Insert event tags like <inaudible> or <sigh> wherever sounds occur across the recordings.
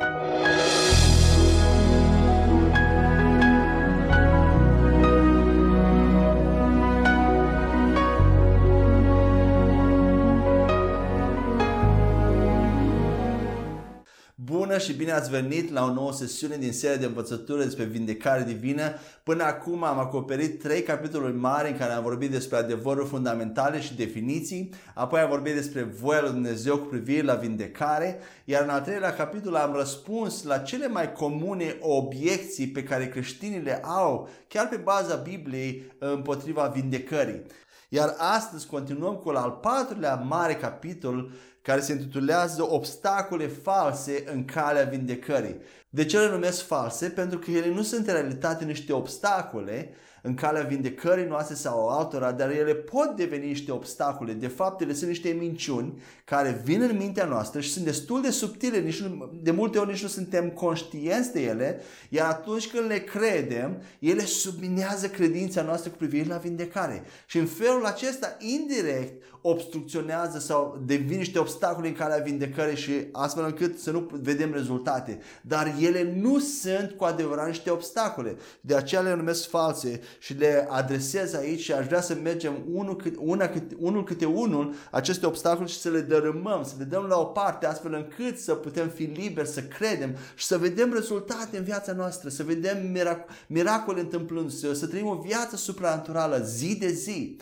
Música Bună și bine ați venit la o nouă sesiune din seria de învățătură despre vindecare divină. Până acum am acoperit trei capitoluri mari în care am vorbit despre adevăruri fundamentale și definiții, apoi am vorbit despre voia lui Dumnezeu cu privire la vindecare, iar în al treilea capitol am răspuns la cele mai comune obiecții pe care creștinii le au, chiar pe baza Bibliei, împotriva vindecării. Iar astăzi continuăm cu al patrulea mare capitol care se intitulează Obstacole false în calea vindecării. De ce le numesc false? Pentru că ele nu sunt în realitate niște obstacole, în calea vindecării noastre sau altora, dar ele pot deveni niște obstacole. De fapt, ele sunt niște minciuni care vin în mintea noastră și sunt destul de subtile, nici nu, de multe ori nici nu suntem conștienți de ele, iar atunci când le credem, ele subminează credința noastră cu privire la vindecare. Și în felul acesta, indirect, obstrucționează sau devin niște obstacole în calea vindecării și astfel încât să nu vedem rezultate. Dar ele nu sunt cu adevărat niște obstacole. De aceea le numesc false și le adresez aici și aș vrea să mergem unul câte, una, câte, unul câte unul aceste obstacole și să le dărâmăm, să le dăm la o parte astfel încât să putem fi liberi, să credem și să vedem rezultate în viața noastră, să vedem mirac- miracole întâmplându-se, să trăim o viață supranaturală zi de zi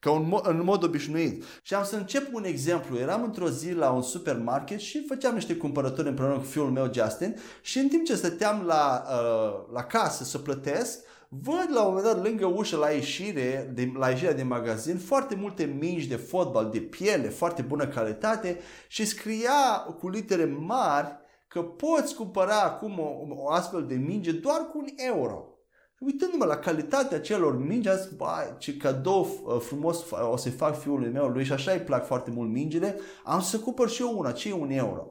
ca un mod, în mod obișnuit. Și am să încep un exemplu. Eram într-o zi la un supermarket și făceam niște cumpărături împreună cu fiul meu Justin și în timp ce stăteam la, uh, la casă să plătesc, văd la un moment dat lângă ușă la ieșire, de, la ieșirea din magazin, foarte multe mingi de fotbal de piele, foarte bună calitate și scria cu litere mari că poți cumpăra acum o, o astfel de minge doar cu un euro. Uitându-mă la calitatea celor mingi, am zis, bai, ce cadou uh, frumos o să-i fac fiului meu lui și așa îi plac foarte mult mingile, am să cumpăr și eu una, ce e un euro.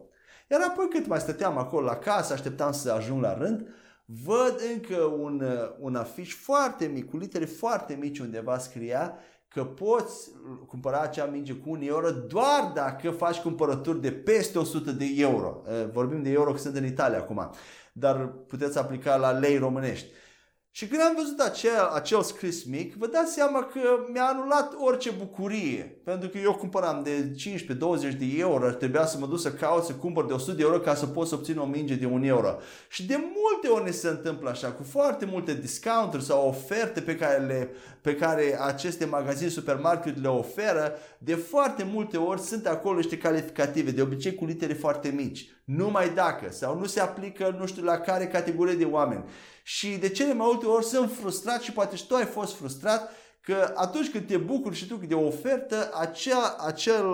Iar apoi cât mai stăteam acolo la casă, așteptam să ajung la rând, văd încă un, uh, un afiș foarte mic, cu litere foarte mici undeva scria că poți cumpăra acea minge cu un euro doar dacă faci cumpărături de peste 100 de euro. Uh, vorbim de euro că sunt în Italia acum, dar puteți aplica la lei românești. Și când am văzut acel, acel scris mic, vă dați seama că mi-a anulat orice bucurie. Pentru că eu cumpăram de 15-20 de euro, trebuia să mă duc să caut să cumpăr de 100 de euro ca să pot să obțin o minge de 1 euro. Și de multe ori ne se întâmplă așa, cu foarte multe discounturi sau oferte pe care, le, pe care aceste magazine, supermarket le oferă, de foarte multe ori sunt acolo niște calificative, de obicei cu litere foarte mici. Numai dacă, sau nu se aplică nu știu la care categorie de oameni. Și de cele mai multe ori sunt frustrat și poate și tu ai fost frustrat că atunci când te bucuri și tu de o ofertă, acea, acel,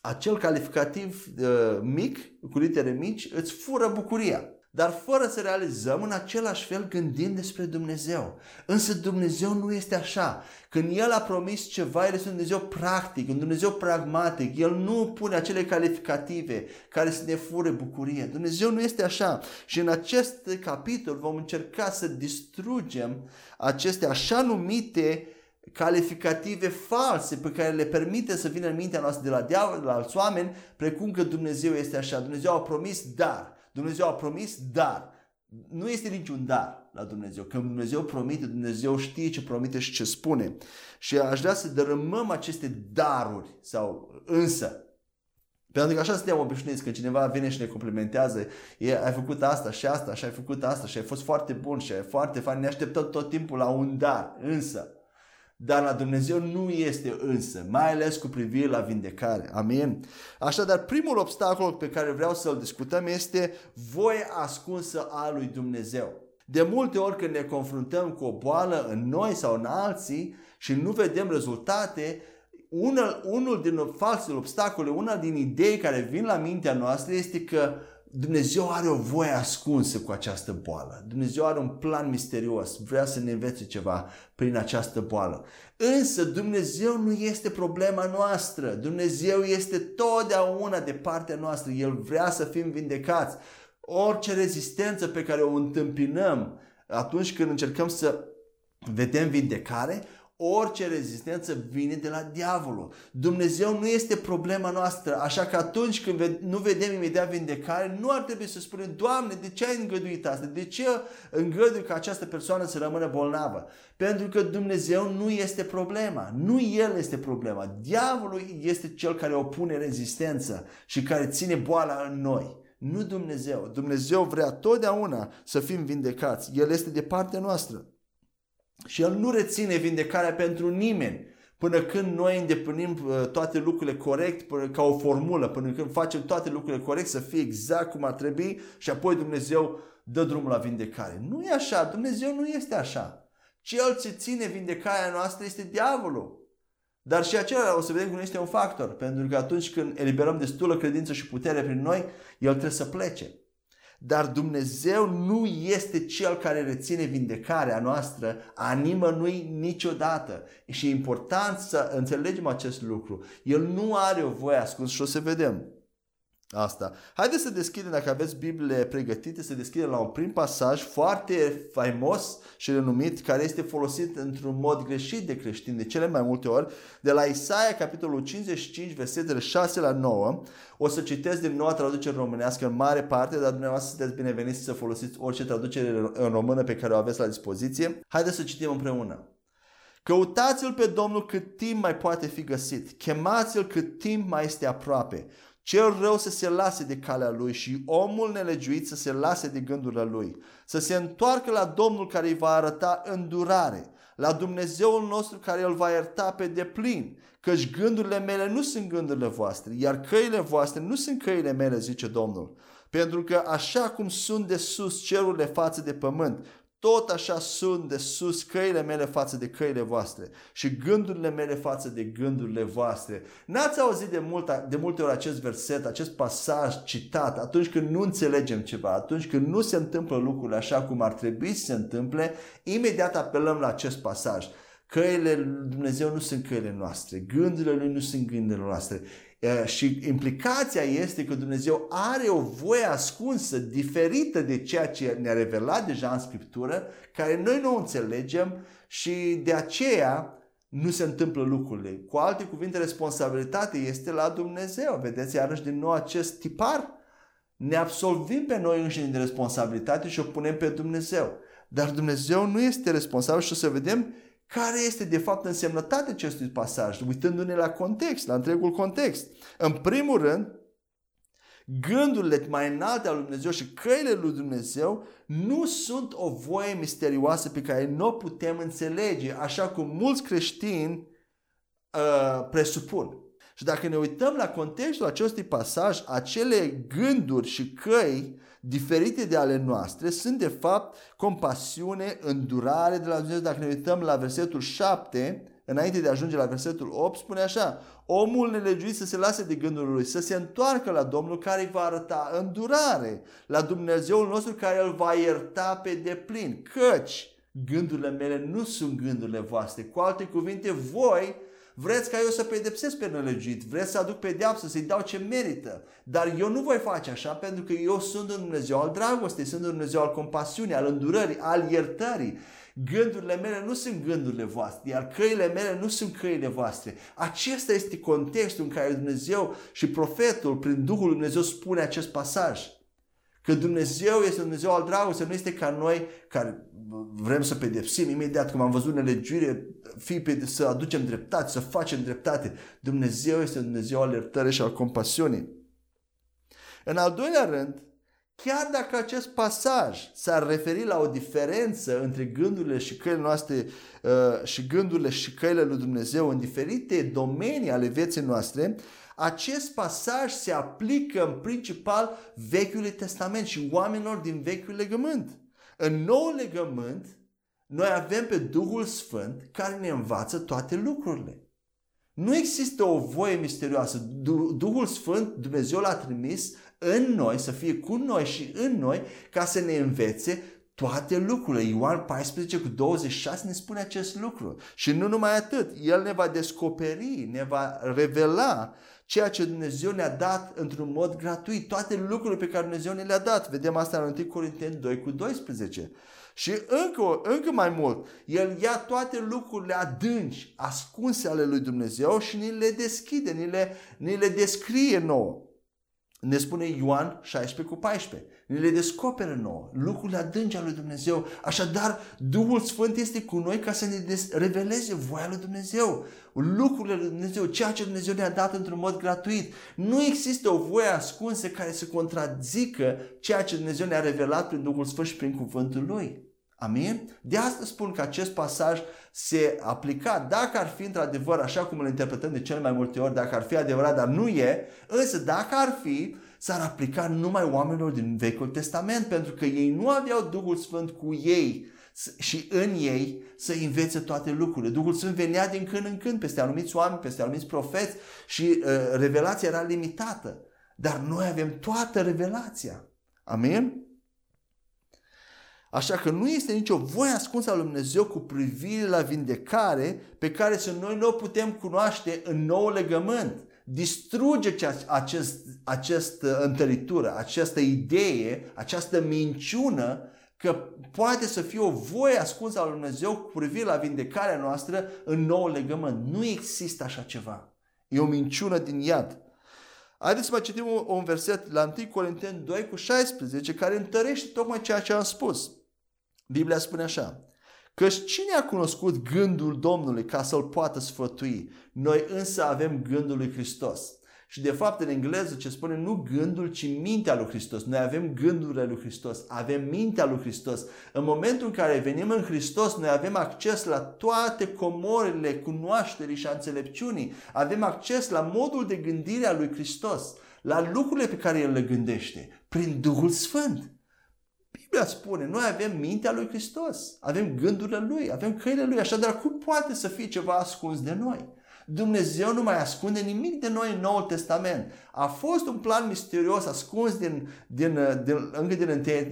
acel calificativ uh, mic, cu litere mici, îți fură bucuria dar fără să realizăm în același fel gândind despre Dumnezeu. Însă Dumnezeu nu este așa. Când El a promis ceva, El este un Dumnezeu practic, un Dumnezeu pragmatic. El nu pune acele calificative care să ne fure bucurie. Dumnezeu nu este așa. Și în acest capitol vom încerca să distrugem aceste așa numite calificative false pe care le permite să vină în mintea noastră de la diavol, de la alți oameni, precum că Dumnezeu este așa. Dumnezeu a promis dar. Dumnezeu a promis dar. Nu este niciun dar la Dumnezeu. Când Dumnezeu promite, Dumnezeu știe ce promite și ce spune. Și aș vrea să dărâmăm aceste daruri sau însă. Pentru că așa suntem obișnuiți, când cineva vine și ne complimentează, e, ai făcut asta și asta și ai făcut asta și ai fost foarte bun și ai foarte fain, ne așteptăm tot timpul la un dar. Însă, dar la Dumnezeu nu este însă, mai ales cu privire la vindecare. Amin? Așadar, primul obstacol pe care vreau să-l discutăm este voia ascunsă a lui Dumnezeu. De multe ori când ne confruntăm cu o boală în noi sau în alții și nu vedem rezultate, unul, unul din falsele obstacole, una din idei care vin la mintea noastră este că Dumnezeu are o voie ascunsă cu această boală. Dumnezeu are un plan misterios, vrea să ne învețe ceva prin această boală. Însă Dumnezeu nu este problema noastră. Dumnezeu este totdeauna de partea noastră. El vrea să fim vindecați. Orice rezistență pe care o întâmpinăm atunci când încercăm să vedem vindecare, Orice rezistență vine de la diavolul. Dumnezeu nu este problema noastră, așa că atunci când nu vedem imediat vindecare, nu ar trebui să spunem, Doamne, de ce ai îngăduit asta? De ce îngădui ca această persoană să rămână bolnavă? Pentru că Dumnezeu nu este problema. Nu El este problema. Diavolul este cel care opune rezistență și care ține boala în noi. Nu Dumnezeu. Dumnezeu vrea totdeauna să fim vindecați. El este de partea noastră. Și El nu reține vindecarea pentru nimeni până când noi îndeplinim uh, toate lucrurile corect, până, ca o formulă, până când facem toate lucrurile corect, să fie exact cum ar trebui și apoi Dumnezeu dă drumul la vindecare. Nu e așa, Dumnezeu nu este așa. Cel ce ține vindecarea noastră este diavolul. Dar și acela o să vedem că nu este un factor, pentru că atunci când eliberăm destulă credință și putere prin noi, el trebuie să plece. Dar Dumnezeu nu este Cel care reține vindecarea noastră a nimănui niciodată. Și e important să înțelegem acest lucru. El nu are o voie ascuns și o să vedem asta. Haideți să deschidem, dacă aveți Bibliile pregătite, să deschidem la un prim pasaj foarte faimos și renumit, care este folosit într-un mod greșit de creștini de cele mai multe ori, de la Isaia, capitolul 55, versetele 6 la 9. O să citesc din noua traducere românească în mare parte, dar dumneavoastră sunteți bineveniți să folosiți orice traducere în română pe care o aveți la dispoziție. Haideți să citim împreună. Căutați-l pe Domnul cât timp mai poate fi găsit. Chemați-l cât timp mai este aproape. Cel rău să se lase de calea lui și omul nelegiuit să se lase de gândurile lui. Să se întoarcă la Domnul care îi va arăta îndurare, la Dumnezeul nostru care îl va ierta pe deplin, căci gândurile mele nu sunt gândurile voastre, iar căile voastre nu sunt căile mele, zice Domnul. Pentru că așa cum sunt de sus cerurile față de pământ, tot așa sunt de sus căile mele față de căile voastre și gândurile mele față de gândurile voastre. N-ați auzit de, mult, de multe ori acest verset, acest pasaj citat atunci când nu înțelegem ceva, atunci când nu se întâmplă lucrurile așa cum ar trebui să se întâmple, imediat apelăm la acest pasaj. Căile lui Dumnezeu nu sunt căile noastre, gândurile lui nu sunt gândurile noastre. Și implicația este că Dumnezeu are o voie ascunsă, diferită de ceea ce ne-a revelat deja în Scriptură, care noi nu o înțelegem și de aceea nu se întâmplă lucrurile. Cu alte cuvinte, responsabilitatea este la Dumnezeu. Vedeți iarăși din nou acest tipar? Ne absolvim pe noi înșine de responsabilitate și o punem pe Dumnezeu. Dar Dumnezeu nu este responsabil și o să vedem care este de fapt însemnătatea acestui pasaj, uitându-ne la context, la întregul context. În primul rând, gândurile mai înalte al lui Dumnezeu și căile lui Dumnezeu nu sunt o voie misterioasă pe care nu o putem înțelege, așa cum mulți creștini uh, presupun. Și dacă ne uităm la contextul acestui pasaj, acele gânduri și căi diferite de ale noastre sunt de fapt compasiune, îndurare de la Dumnezeu. Dacă ne uităm la versetul 7, înainte de a ajunge la versetul 8, spune așa, omul nelegiuit să se lase de gândul lui, să se întoarcă la Domnul care îi va arăta îndurare, la Dumnezeul nostru care îl va ierta pe deplin, căci gândurile mele nu sunt gândurile voastre. Cu alte cuvinte, voi Vreți ca eu să pedepsesc pe nelegiuit, vreți să aduc pedeapsă, să-i dau ce merită. Dar eu nu voi face așa pentru că eu sunt un Dumnezeu al dragostei, sunt un Dumnezeu al compasiunii, al îndurării, al iertării. Gândurile mele nu sunt gândurile voastre, iar căile mele nu sunt căile voastre. Acesta este contextul în care Dumnezeu și profetul, prin Duhul Lui Dumnezeu, spune acest pasaj. Că Dumnezeu este Dumnezeu al dragostei, nu este ca noi care vrem să pedepsim imediat, cum am văzut nelegiuire, fii pe, să aducem dreptate, să facem dreptate. Dumnezeu este Dumnezeu al iertării și al compasiunii. În al doilea rând, chiar dacă acest pasaj s-ar referi la o diferență între gândurile și căile noastre uh, și gândurile și căile lui Dumnezeu în diferite domenii ale vieții noastre, acest pasaj se aplică în principal Vechiului Testament și oamenilor din Vechiul Legământ. În nou legământ, noi avem pe Duhul Sfânt care ne învață toate lucrurile. Nu există o voie misterioasă. Duhul Sfânt, Dumnezeu l-a trimis în noi, să fie cu noi și în noi, ca să ne învețe toate lucrurile. Ioan 14 cu 26 ne spune acest lucru. Și nu numai atât, El ne va descoperi, ne va revela ceea ce Dumnezeu ne-a dat într-un mod gratuit, toate lucrurile pe care Dumnezeu ne le-a dat. Vedem asta în 1 Corinteni 2 cu 12. Și încă, încă mai mult, El ia toate lucrurile adânci, ascunse ale lui Dumnezeu și ni le deschide, ni le, ni le descrie nouă. Ne spune Ioan 16 cu 14. Ne le descoperă nouă, lucrurile adânci ale lui Dumnezeu. Așadar, Duhul Sfânt este cu noi ca să ne reveleze voia lui Dumnezeu, lucrurile lui Dumnezeu, ceea ce Dumnezeu ne-a dat într-un mod gratuit. Nu există o voie ascunsă care să contrazică ceea ce Dumnezeu ne-a revelat prin Duhul Sfânt și prin cuvântul Lui. Amin? De asta spun că acest pasaj se aplica, dacă ar fi într-adevăr așa cum îl interpretăm de cele mai multe ori, dacă ar fi adevărat, dar nu e, însă dacă ar fi, s-ar aplica numai oamenilor din Vechiul Testament, pentru că ei nu aveau Duhul Sfânt cu ei și în ei să învețe toate lucrurile. Duhul Sfânt venea din când în când peste anumiți oameni, peste anumiți profeți și uh, revelația era limitată. Dar noi avem toată revelația. Amin? Așa că nu este nicio voie ascunsă a lui Dumnezeu cu privire la vindecare pe care să noi nu o putem cunoaște în nou legământ. Distruge acest, această întăritură, această idee, această minciună că poate să fie o voie ascunsă a lui Dumnezeu cu privire la vindecarea noastră în nou legământ. Nu există așa ceva. E o minciună din iad. Haideți să mai citim un verset la 1 Corinteni 2 cu 16 care întărește tocmai ceea ce am spus. Biblia spune așa, Căci cine a cunoscut gândul Domnului ca să-l poată sfătui? Noi însă avem gândul lui Hristos. Și de fapt în engleză ce spune nu gândul, ci mintea lui Hristos. Noi avem gândurile lui Hristos, avem mintea lui Hristos. În momentul în care venim în Hristos, noi avem acces la toate comorile cunoașterii și a înțelepciunii. Avem acces la modul de gândire a lui Hristos, la lucrurile pe care El le gândește, prin Duhul Sfânt. Biblia spune, noi avem mintea lui Hristos, avem gândurile lui, avem căile lui, așadar cum poate să fie ceva ascuns de noi? Dumnezeu nu mai ascunde nimic de noi în Noul Testament. A fost un plan misterios ascuns din, din, din, încă din înte,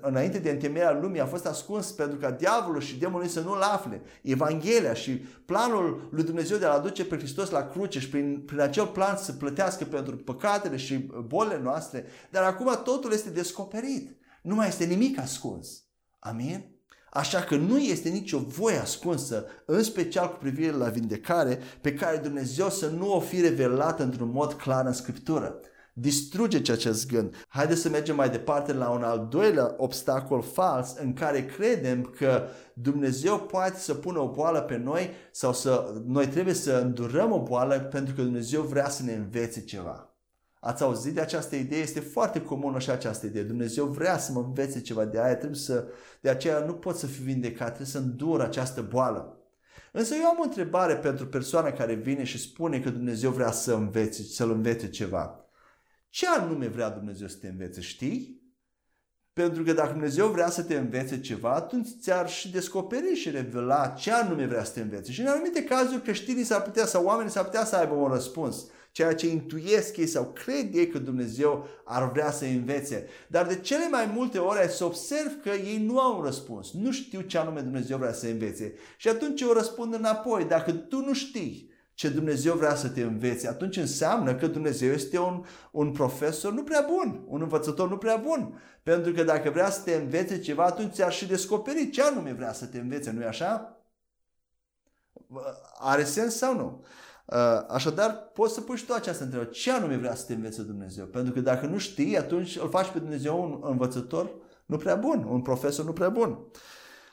înainte de întemeierea lumii, a fost ascuns pentru ca diavolul și demonii să nu-l afle. Evanghelia și planul lui Dumnezeu de a aduce pe Hristos la cruce și prin, prin acel plan să plătească pentru păcatele și bolile noastre, dar acum totul este descoperit. Nu mai este nimic ascuns. Amin? Așa că nu este nicio voie ascunsă, în special cu privire la vindecare, pe care Dumnezeu să nu o fi revelată într-un mod clar în Scriptură. Distrugeți acest gând. Haideți să mergem mai departe la un al doilea obstacol fals în care credem că Dumnezeu poate să pună o boală pe noi sau să noi trebuie să îndurăm o boală pentru că Dumnezeu vrea să ne învețe ceva. Ați auzit de această idee? Este foarte comună și această idee. Dumnezeu vrea să mă învețe ceva de aia, trebuie să, de aceea nu pot să fiu vindecat, trebuie să îndur această boală. Însă eu am o întrebare pentru persoana care vine și spune că Dumnezeu vrea să învețe, să-l învețe ceva. Ce anume vrea Dumnezeu să te învețe, știi? Pentru că dacă Dumnezeu vrea să te învețe ceva, atunci ți-ar și descoperi și revela ce anume vrea să te învețe. Și în anumite cazuri creștinii s-ar putea sau oamenii s-ar putea să aibă un răspuns ceea ce intuiesc ei sau cred ei că Dumnezeu ar vrea să învețe. Dar de cele mai multe ori ai să observ că ei nu au un răspuns. Nu știu ce anume Dumnezeu vrea să învețe. Și atunci eu răspund înapoi. Dacă tu nu știi ce Dumnezeu vrea să te învețe, atunci înseamnă că Dumnezeu este un, un profesor nu prea bun, un învățător nu prea bun. Pentru că dacă vrea să te învețe ceva, atunci ți-ar și descoperi ce anume vrea să te învețe, nu-i așa? Are sens sau nu? Uh, așadar, poți să pui și tu această întrebare. Ce anume vrea să te învețe Dumnezeu? Pentru că dacă nu știi, atunci îl faci pe Dumnezeu un învățător nu prea bun, un profesor nu prea bun.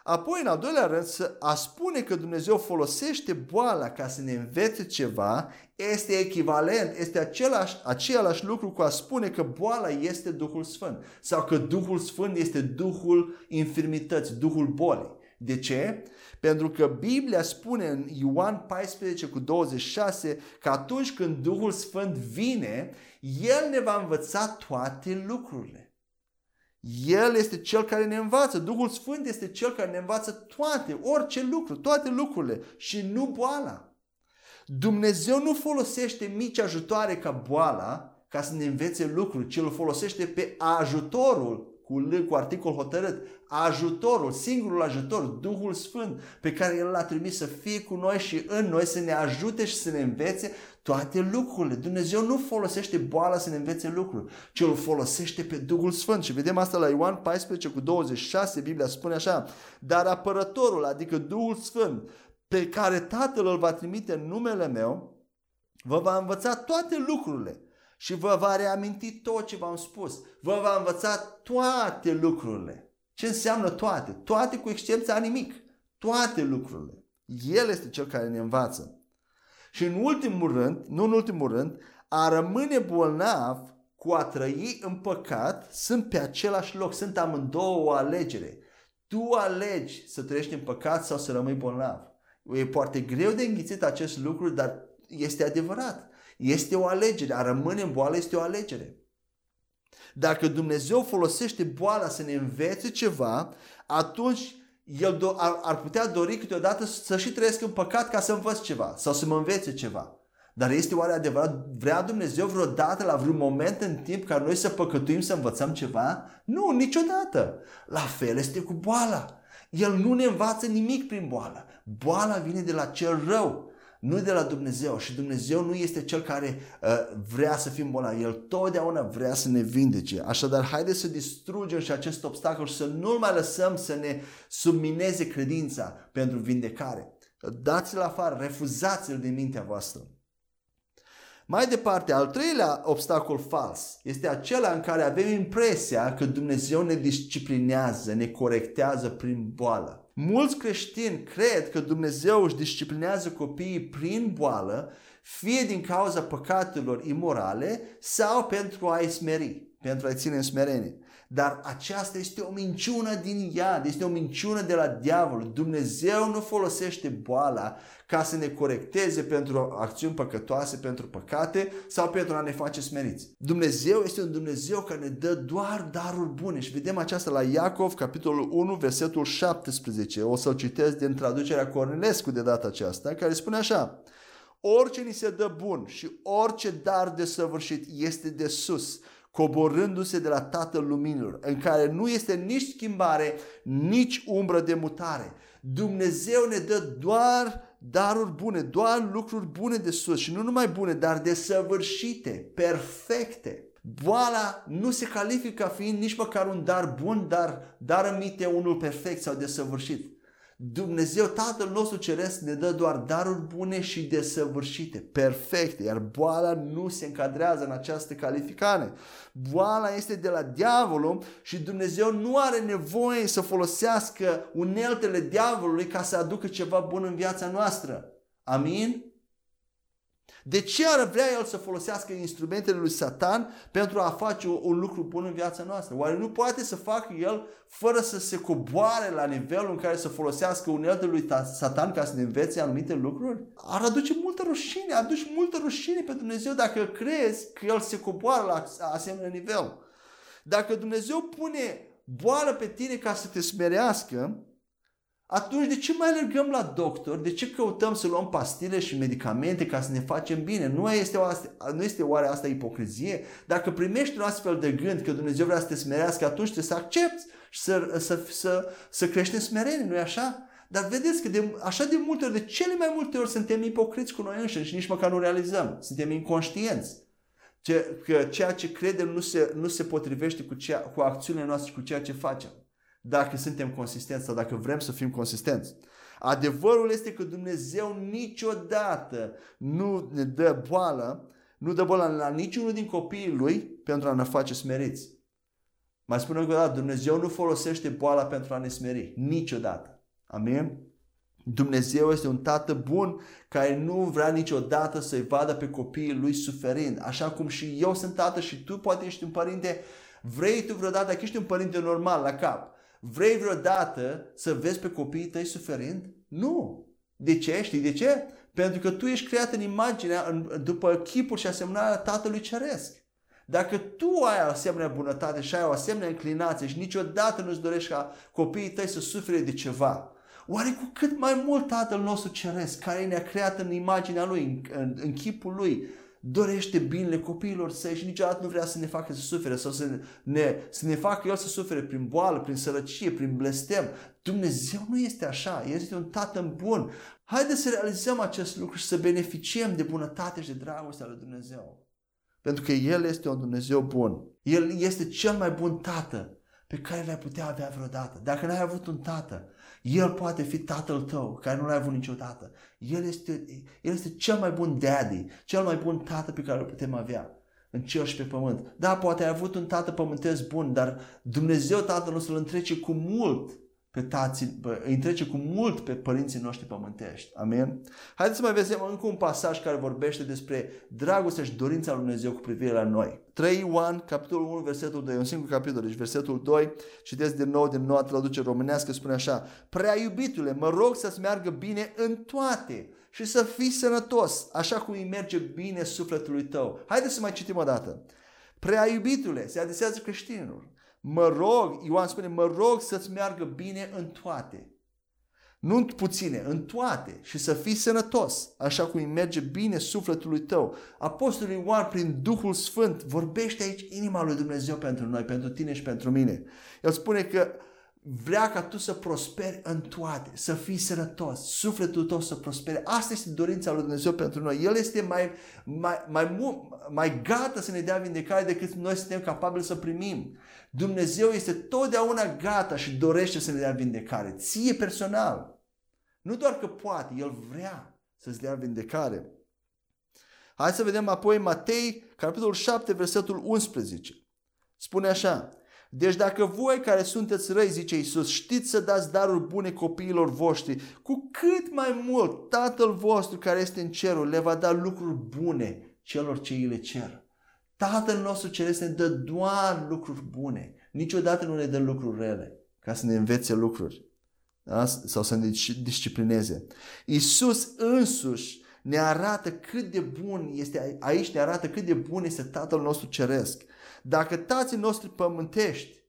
Apoi, în al doilea rând, să a spune că Dumnezeu folosește boala ca să ne învețe ceva este echivalent, este același, același lucru cu a spune că boala este Duhul Sfânt sau că Duhul Sfânt este Duhul infirmității, Duhul bolii. De ce? Pentru că Biblia spune în Ioan 14 cu 26 că atunci când Duhul Sfânt vine, El ne va învăța toate lucrurile. El este Cel care ne învață. Duhul Sfânt este Cel care ne învață toate, orice lucru, toate lucrurile și nu boala. Dumnezeu nu folosește mici ajutoare ca boala ca să ne învețe lucruri, ci îl folosește pe ajutorul cu L, cu articol hotărât, ajutorul, singurul ajutor, Duhul Sfânt, pe care El l-a trimis să fie cu noi și în noi, să ne ajute și să ne învețe toate lucrurile. Dumnezeu nu folosește boala să ne învețe lucruri, ci îl folosește pe Duhul Sfânt. Și vedem asta la Ioan 14 cu 26, Biblia spune așa, dar apărătorul, adică Duhul Sfânt, pe care Tatăl îl va trimite în numele meu, vă va învăța toate lucrurile și vă va reaminti tot ce v-am spus. Vă va învăța toate lucrurile. Ce înseamnă toate? Toate cu excepția nimic. Toate lucrurile. El este cel care ne învață. Și în ultimul rând, nu în ultimul rând, a rămâne bolnav cu a trăi în păcat sunt pe același loc. Sunt amândouă o alegere. Tu alegi să trăiești în păcat sau să rămâi bolnav. E foarte greu de înghițit acest lucru, dar este adevărat. Este o alegere. A rămâne în boală este o alegere. Dacă Dumnezeu folosește boala să ne învețe ceva, atunci El do- ar, ar putea dori câteodată să și trăiesc în păcat ca să învăț ceva sau să mă învețe ceva. Dar este oare adevărat? Vrea Dumnezeu vreodată la vreun moment în timp ca noi să păcătuim să învățăm ceva? Nu, niciodată. La fel este cu boala. El nu ne învață nimic prin boală. Boala vine de la cel rău nu de la Dumnezeu și Dumnezeu nu este cel care uh, vrea să fim bolnavi, El totdeauna vrea să ne vindece. Așadar, haideți să distrugem și acest obstacol și să nu-l mai lăsăm să ne submineze credința pentru vindecare. Dați-l afară, refuzați-l din mintea voastră. Mai departe, al treilea obstacol fals este acela în care avem impresia că Dumnezeu ne disciplinează, ne corectează prin boală. Mulți creștini cred că Dumnezeu își disciplinează copiii prin boală, fie din cauza păcatelor imorale sau pentru a-i smeri, pentru a-i ține în smerenie. Dar aceasta este o minciună din ea, este o minciună de la diavol. Dumnezeu nu folosește boala ca să ne corecteze pentru acțiuni păcătoase, pentru păcate sau pentru a ne face smeriți. Dumnezeu este un Dumnezeu care ne dă doar daruri bune și vedem aceasta la Iacov, capitolul 1, versetul 17. O să-l citesc din traducerea Cornelescu de data aceasta, care spune așa. Orice ni se dă bun și orice dar de săvârșit este de sus, coborându-se de la Tatăl Luminilor, în care nu este nici schimbare, nici umbră de mutare. Dumnezeu ne dă doar daruri bune, doar lucruri bune de sus și nu numai bune, dar desăvârșite, perfecte. Boala nu se califică ca fiind nici măcar un dar bun, dar dar aminte unul perfect sau desăvârșit. Dumnezeu, Tatăl nostru Ceresc, ne dă doar daruri bune și desăvârșite, perfecte, iar boala nu se încadrează în această calificare. Boala este de la diavolul și Dumnezeu nu are nevoie să folosească uneltele diavolului ca să aducă ceva bun în viața noastră. Amin? De ce ar vrea el să folosească instrumentele lui Satan pentru a face un lucru bun în viața noastră? Oare nu poate să facă el fără să se coboare la nivelul în care să folosească uneltele lui Satan ca să ne învețe anumite lucruri? Ar aduce multă rușine, aduce multă rușine pe Dumnezeu dacă crezi că el se coboară la asemenea nivel. Dacă Dumnezeu pune boală pe tine ca să te smerească, atunci de ce mai alergăm la doctor? De ce căutăm să luăm pastile și medicamente ca să ne facem bine? Nu este, o, nu este oare asta ipocrizie? Dacă primești un astfel de gând că Dumnezeu vrea să te smerească, atunci trebuie să accepti și să, să, să, să crești în smerenie, nu-i așa? Dar vedeți că de, așa de multe ori, de cele mai multe ori suntem ipocriți cu noi înșine și nici măcar nu realizăm. Suntem inconștienți. Ce, că ceea ce credem nu se, nu se potrivește cu, ceea, cu acțiunile noastre și cu ceea ce facem dacă suntem consistenți sau dacă vrem să fim consistenți. Adevărul este că Dumnezeu niciodată nu ne dă boală, nu dă boală la niciunul din copiii lui pentru a ne face smeriți. Mai spun încă o dată, Dumnezeu nu folosește boala pentru a ne smeri. Niciodată. Amin? Dumnezeu este un tată bun care nu vrea niciodată să-i vadă pe copiii lui suferind. Așa cum și eu sunt tată și tu poate ești un părinte, vrei tu vreodată, dacă ești un părinte normal la cap, Vrei vreodată să vezi pe copiii tăi suferind? Nu. De ce? Știi de ce? Pentru că tu ești creat în imaginea, în, după chipul și asemănarea Tatălui Ceresc. Dacă tu ai o asemenea bunătate și ai o asemenea înclinație și niciodată nu-ți dorești ca copiii tăi să sufere de ceva, oare cu cât mai mult Tatăl nostru Ceresc, care ne-a creat în imaginea Lui, în, în, în chipul Lui, dorește binele copiilor săi și niciodată nu vrea să ne facă să sufere sau să ne, să ne facă El să sufere prin boală, prin sărăcie, prin blestem. Dumnezeu nu este așa, El este un Tată bun. Haideți să realizăm acest lucru și să beneficiem de bunătate și de dragostea lui Dumnezeu. Pentru că El este un Dumnezeu bun. El este cel mai bun Tată pe care l-ai putea avea vreodată. Dacă n-ai avut un tată, el poate fi tatăl tău, care nu l-ai avut niciodată. El este, el este cel mai bun daddy, cel mai bun tată pe care îl putem avea în cer și pe pământ. Da, poate ai avut un tată pământesc bun, dar Dumnezeu Tatăl nostru îl întrece cu mult pe tații, îi întrece cu mult pe părinții noștri pământești. Amin? Haideți să mai vedem încă un pasaj care vorbește despre dragostea și dorința lui Dumnezeu cu privire la noi. 3 Ioan, capitolul 1, versetul 2, un singur capitol, deci versetul 2, citesc din nou din noua traducere românească, spune așa, Prea iubitule, mă rog să-ți meargă bine în toate și să fii sănătos, așa cum îi merge bine sufletului tău. Haideți să mai citim o dată. Prea iubitule, se adesează creștinilor mă rog, Ioan spune, mă rog să-ți meargă bine în toate. Nu în puține, în toate și să fii sănătos, așa cum îi merge bine sufletului tău. Apostolul Ioan, prin Duhul Sfânt, vorbește aici inima lui Dumnezeu pentru noi, pentru tine și pentru mine. El spune că vrea ca tu să prosperi în toate, să fii sănătos, sufletul tău să prospere. Asta este dorința lui Dumnezeu pentru noi. El este mai, mai, mai, mai gata să ne dea vindecare decât noi suntem capabili să primim. Dumnezeu este totdeauna gata și dorește să ne dea vindecare. Ție personal. Nu doar că poate, El vrea să-ți dea vindecare. Hai să vedem apoi Matei, capitolul 7, versetul 11. Spune așa, deci dacă voi care sunteți răi, zice Iisus, știți să dați daruri bune copiilor voștri, cu cât mai mult Tatăl vostru care este în cerul le va da lucruri bune celor ce îi le cer. Tatăl nostru ceresc ne dă doar lucruri bune. Niciodată nu ne dă lucruri rele ca să ne învețe lucruri da? sau să ne disciplineze. Iisus însuși ne arată cât de bun este, aici ne arată cât de bun este Tatăl nostru ceresc. Dacă tații noștri pământești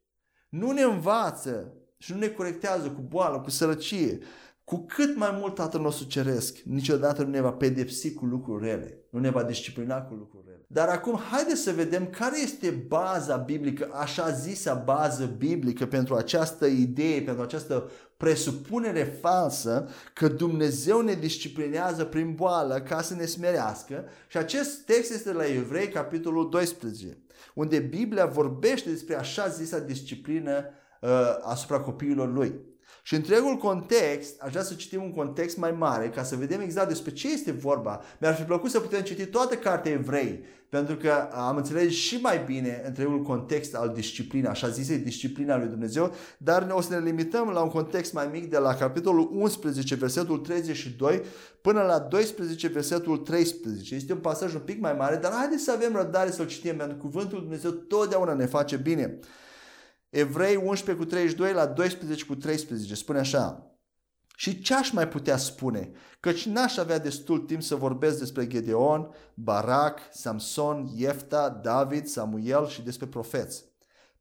nu ne învață și nu ne corectează cu boală, cu sărăcie, cu cât mai mult Tatăl nostru ceresc, niciodată nu ne va pedepsi cu lucruri rele, nu ne va disciplina cu lucruri rele. Dar acum haideți să vedem care este baza biblică, așa zisa bază biblică pentru această idee, pentru această presupunere falsă că Dumnezeu ne disciplinează prin boală ca să ne smerească și acest text este la Evrei, capitolul 12, unde Biblia vorbește despre așa zisa disciplină uh, asupra copiilor lui. Și întregul context, aș vrea să citim un context mai mare ca să vedem exact despre ce este vorba. Mi-ar fi plăcut să putem citi toată cartea evrei, pentru că am înțeles și mai bine întregul context al disciplinei, așa zise, disciplina lui Dumnezeu, dar o să ne limităm la un context mai mic de la capitolul 11, versetul 32, până la 12, versetul 13. Este un pasaj un pic mai mare, dar haideți să avem răbdare să-l citim, pentru că cuvântul lui Dumnezeu totdeauna ne face bine. Evrei 11 cu 32 la 12 cu 13 spune așa. Și ce aș mai putea spune? Căci n-aș avea destul timp să vorbesc despre Gedeon, Barak, Samson, Iefta, David, Samuel și despre profeți.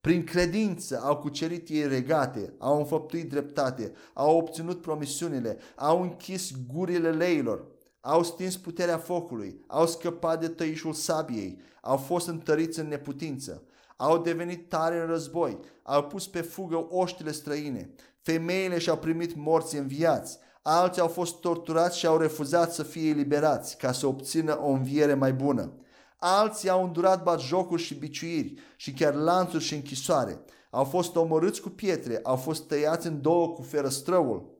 Prin credință au cucerit ei regate, au înfăptuit dreptate, au obținut promisiunile, au închis gurile leilor, au stins puterea focului, au scăpat de tăișul sabiei, au fost întăriți în neputință, au devenit tare în război, au pus pe fugă oștile străine, femeile și-au primit morți înviați, alții au fost torturați și au refuzat să fie eliberați ca să obțină o înviere mai bună. Alții au îndurat bat jocuri și biciuiri și chiar lanțuri și închisoare. Au fost omorâți cu pietre, au fost tăiați în două cu ferăstrăul,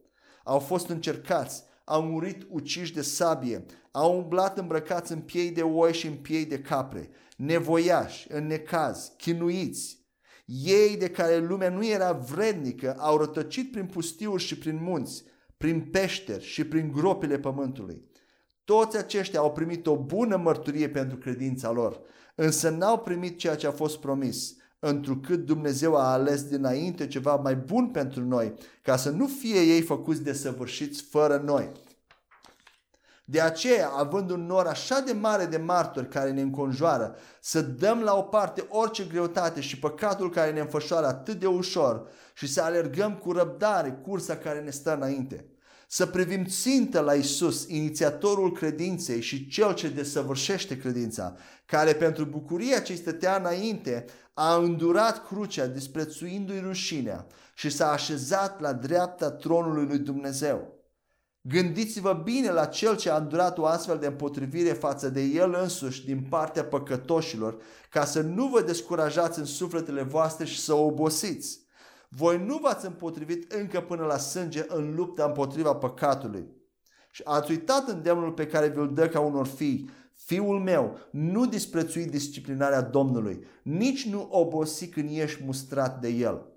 au fost încercați, au murit uciși de sabie, au umblat îmbrăcați în piei de oi și în piei de capre, nevoiași, în necaz, chinuiți. Ei de care lumea nu era vrednică au rătăcit prin pustiuri și prin munți, prin peșteri și prin gropile pământului. Toți aceștia au primit o bună mărturie pentru credința lor, însă n-au primit ceea ce a fost promis, întrucât Dumnezeu a ales dinainte ceva mai bun pentru noi, ca să nu fie ei făcuți de săvârșiți fără noi. De aceea, având un nor așa de mare de martori care ne înconjoară, să dăm la o parte orice greutate și păcatul care ne înfășoară atât de ușor și să alergăm cu răbdare cursa care ne stă înainte. Să privim țintă la Isus, inițiatorul credinței și cel ce desăvârșește credința, care pentru bucuria ce stătea înainte a îndurat crucea, disprețuindu-i rușinea și s-a așezat la dreapta tronului lui Dumnezeu. Gândiți-vă bine la cel ce a îndurat o astfel de împotrivire față de el însuși din partea păcătoșilor, ca să nu vă descurajați în sufletele voastre și să obosiți. Voi nu v-ați împotrivit încă până la sânge în lupta împotriva păcatului. Și ați uitat îndemnul pe care vi-l dă ca unor fii. Fiul meu, nu disprețui disciplinarea Domnului, nici nu obosi când ești mustrat de el.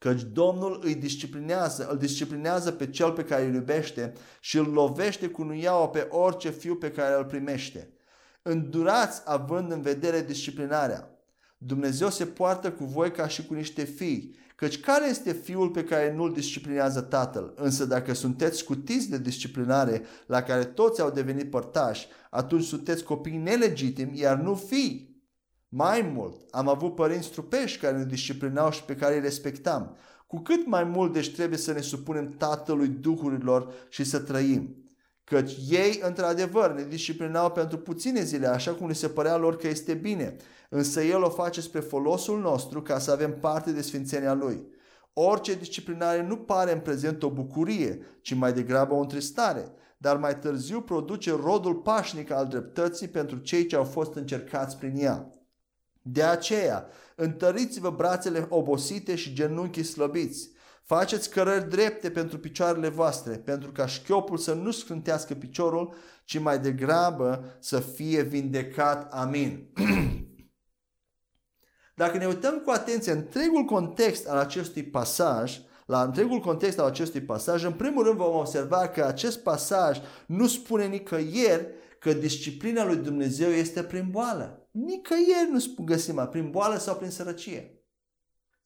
Căci Domnul îi disciplinează, îl disciplinează pe cel pe care îl iubește și îl lovește cu nuiaua pe orice fiu pe care îl primește. Îndurați având în vedere disciplinarea. Dumnezeu se poartă cu voi ca și cu niște fii. Căci care este fiul pe care nu-l disciplinează tatăl? Însă dacă sunteți scutiți de disciplinare la care toți au devenit părtași, atunci sunteți copii nelegitimi, iar nu fii. Mai mult, am avut părinți trupești care ne disciplinau și pe care îi respectam. Cu cât mai mult deci trebuie să ne supunem Tatălui Duhurilor și să trăim. Căci ei, într-adevăr, ne disciplinau pentru puține zile, așa cum le se părea lor că este bine, însă El o face spre folosul nostru ca să avem parte de sfințenia Lui. Orice disciplinare nu pare în prezent o bucurie, ci mai degrabă o întristare, dar mai târziu produce rodul pașnic al dreptății pentru cei ce au fost încercați prin ea. De aceea, întăriți-vă brațele obosite și genunchii slăbiți. Faceți cărări drepte pentru picioarele voastre, pentru ca șchiopul să nu scrântească piciorul, ci mai degrabă să fie vindecat. Amin. <clears throat> Dacă ne uităm cu atenție întregul context al acestui pasaj, la întregul context al acestui pasaj, în primul rând vom observa că acest pasaj nu spune nicăieri că disciplina lui Dumnezeu este prin boală. Nicăieri nu găsim prin boală sau prin sărăcie.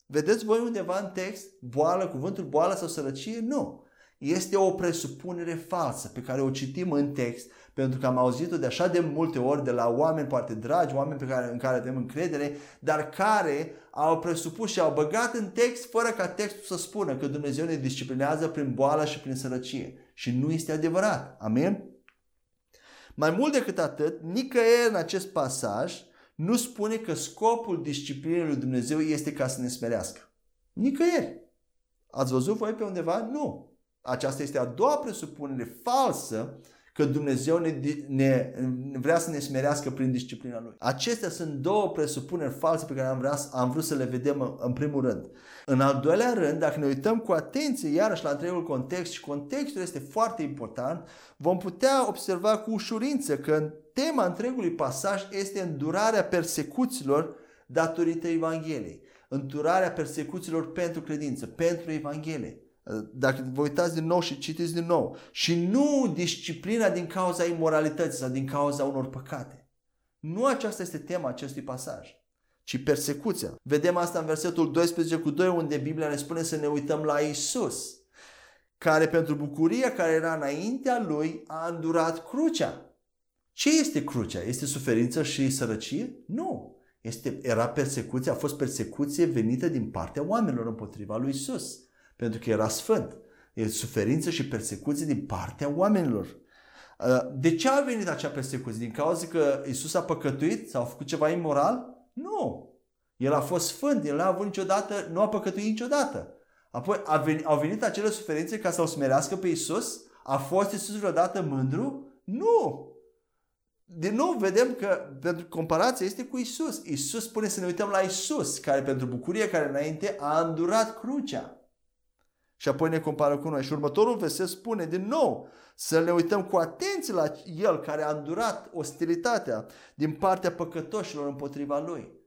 Vedeți voi undeva în text boală, cuvântul boală sau sărăcie? Nu. Este o presupunere falsă pe care o citim în text pentru că am auzit-o de așa de multe ori de la oameni poate dragi, oameni pe care, în care avem încredere, dar care au presupus și au băgat în text fără ca textul să spună că Dumnezeu ne disciplinează prin boală și prin sărăcie. Și nu este adevărat. Amin? Mai mult decât atât, nicăieri în acest pasaj nu spune că scopul disciplinei lui Dumnezeu este ca să ne smerească. Nicăieri. Ați văzut voi pe undeva? Nu. Aceasta este a doua presupunere falsă că Dumnezeu ne, ne, vrea să ne smerească prin disciplina Lui. Acestea sunt două presupuneri false pe care am, vrea, am vrut să le vedem în primul rând. În al doilea rând, dacă ne uităm cu atenție iarăși la întregul context și contextul este foarte important, vom putea observa cu ușurință că tema întregului pasaj este îndurarea persecuțiilor datorită Evangheliei. Îndurarea persecuțiilor pentru credință, pentru Evanghelie. Dacă vă uitați din nou și citiți din nou. Și nu disciplina din cauza imoralității sau din cauza unor păcate. Nu aceasta este tema acestui pasaj, ci persecuția. Vedem asta în versetul 12 cu 2 unde Biblia ne spune să ne uităm la Isus, care pentru bucuria care era înaintea lui a îndurat crucea. Ce este crucea? Este suferință și sărăcie? Nu. Este, era persecuție, a fost persecuție venită din partea oamenilor împotriva lui Isus pentru că era sfânt. E suferință și persecuție din partea oamenilor. Uh, de ce a venit acea persecuție? Din cauza că Isus a păcătuit sau a făcut ceva imoral? Nu. El a fost sfânt, el n-a avut niciodată, nu a păcătuit niciodată. Apoi a venit, au venit acele suferințe ca să-L smerească pe Isus? A fost Isus vreodată mândru? Nu. Din nou vedem că pentru comparație este cu Isus. Isus spune să ne uităm la Isus, care pentru bucurie care înainte a îndurat crucea. Și apoi ne compară cu noi. Și următorul verset spune din nou să ne uităm cu atenție la el care a îndurat ostilitatea din partea păcătoșilor împotriva lui.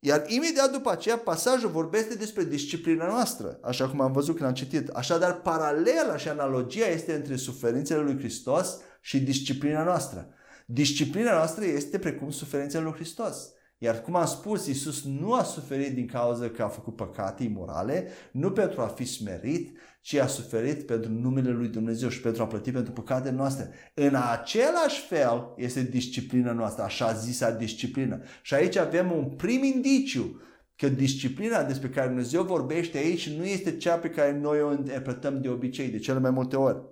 Iar imediat după aceea pasajul vorbește despre disciplina noastră, așa cum am văzut când am citit. Așadar, paralela și analogia este între suferințele lui Hristos și disciplina noastră. Disciplina noastră este precum suferințele lui Hristos. Iar cum am spus, Isus nu a suferit din cauza că a făcut păcate imorale, nu pentru a fi smerit, ci a suferit pentru numele lui Dumnezeu și pentru a plăti pentru păcatele noastre. În același fel este disciplina noastră, așa zisa disciplină. Și aici avem un prim indiciu Că disciplina despre care Dumnezeu vorbește aici nu este cea pe care noi o interpretăm de obicei, de cele mai multe ori.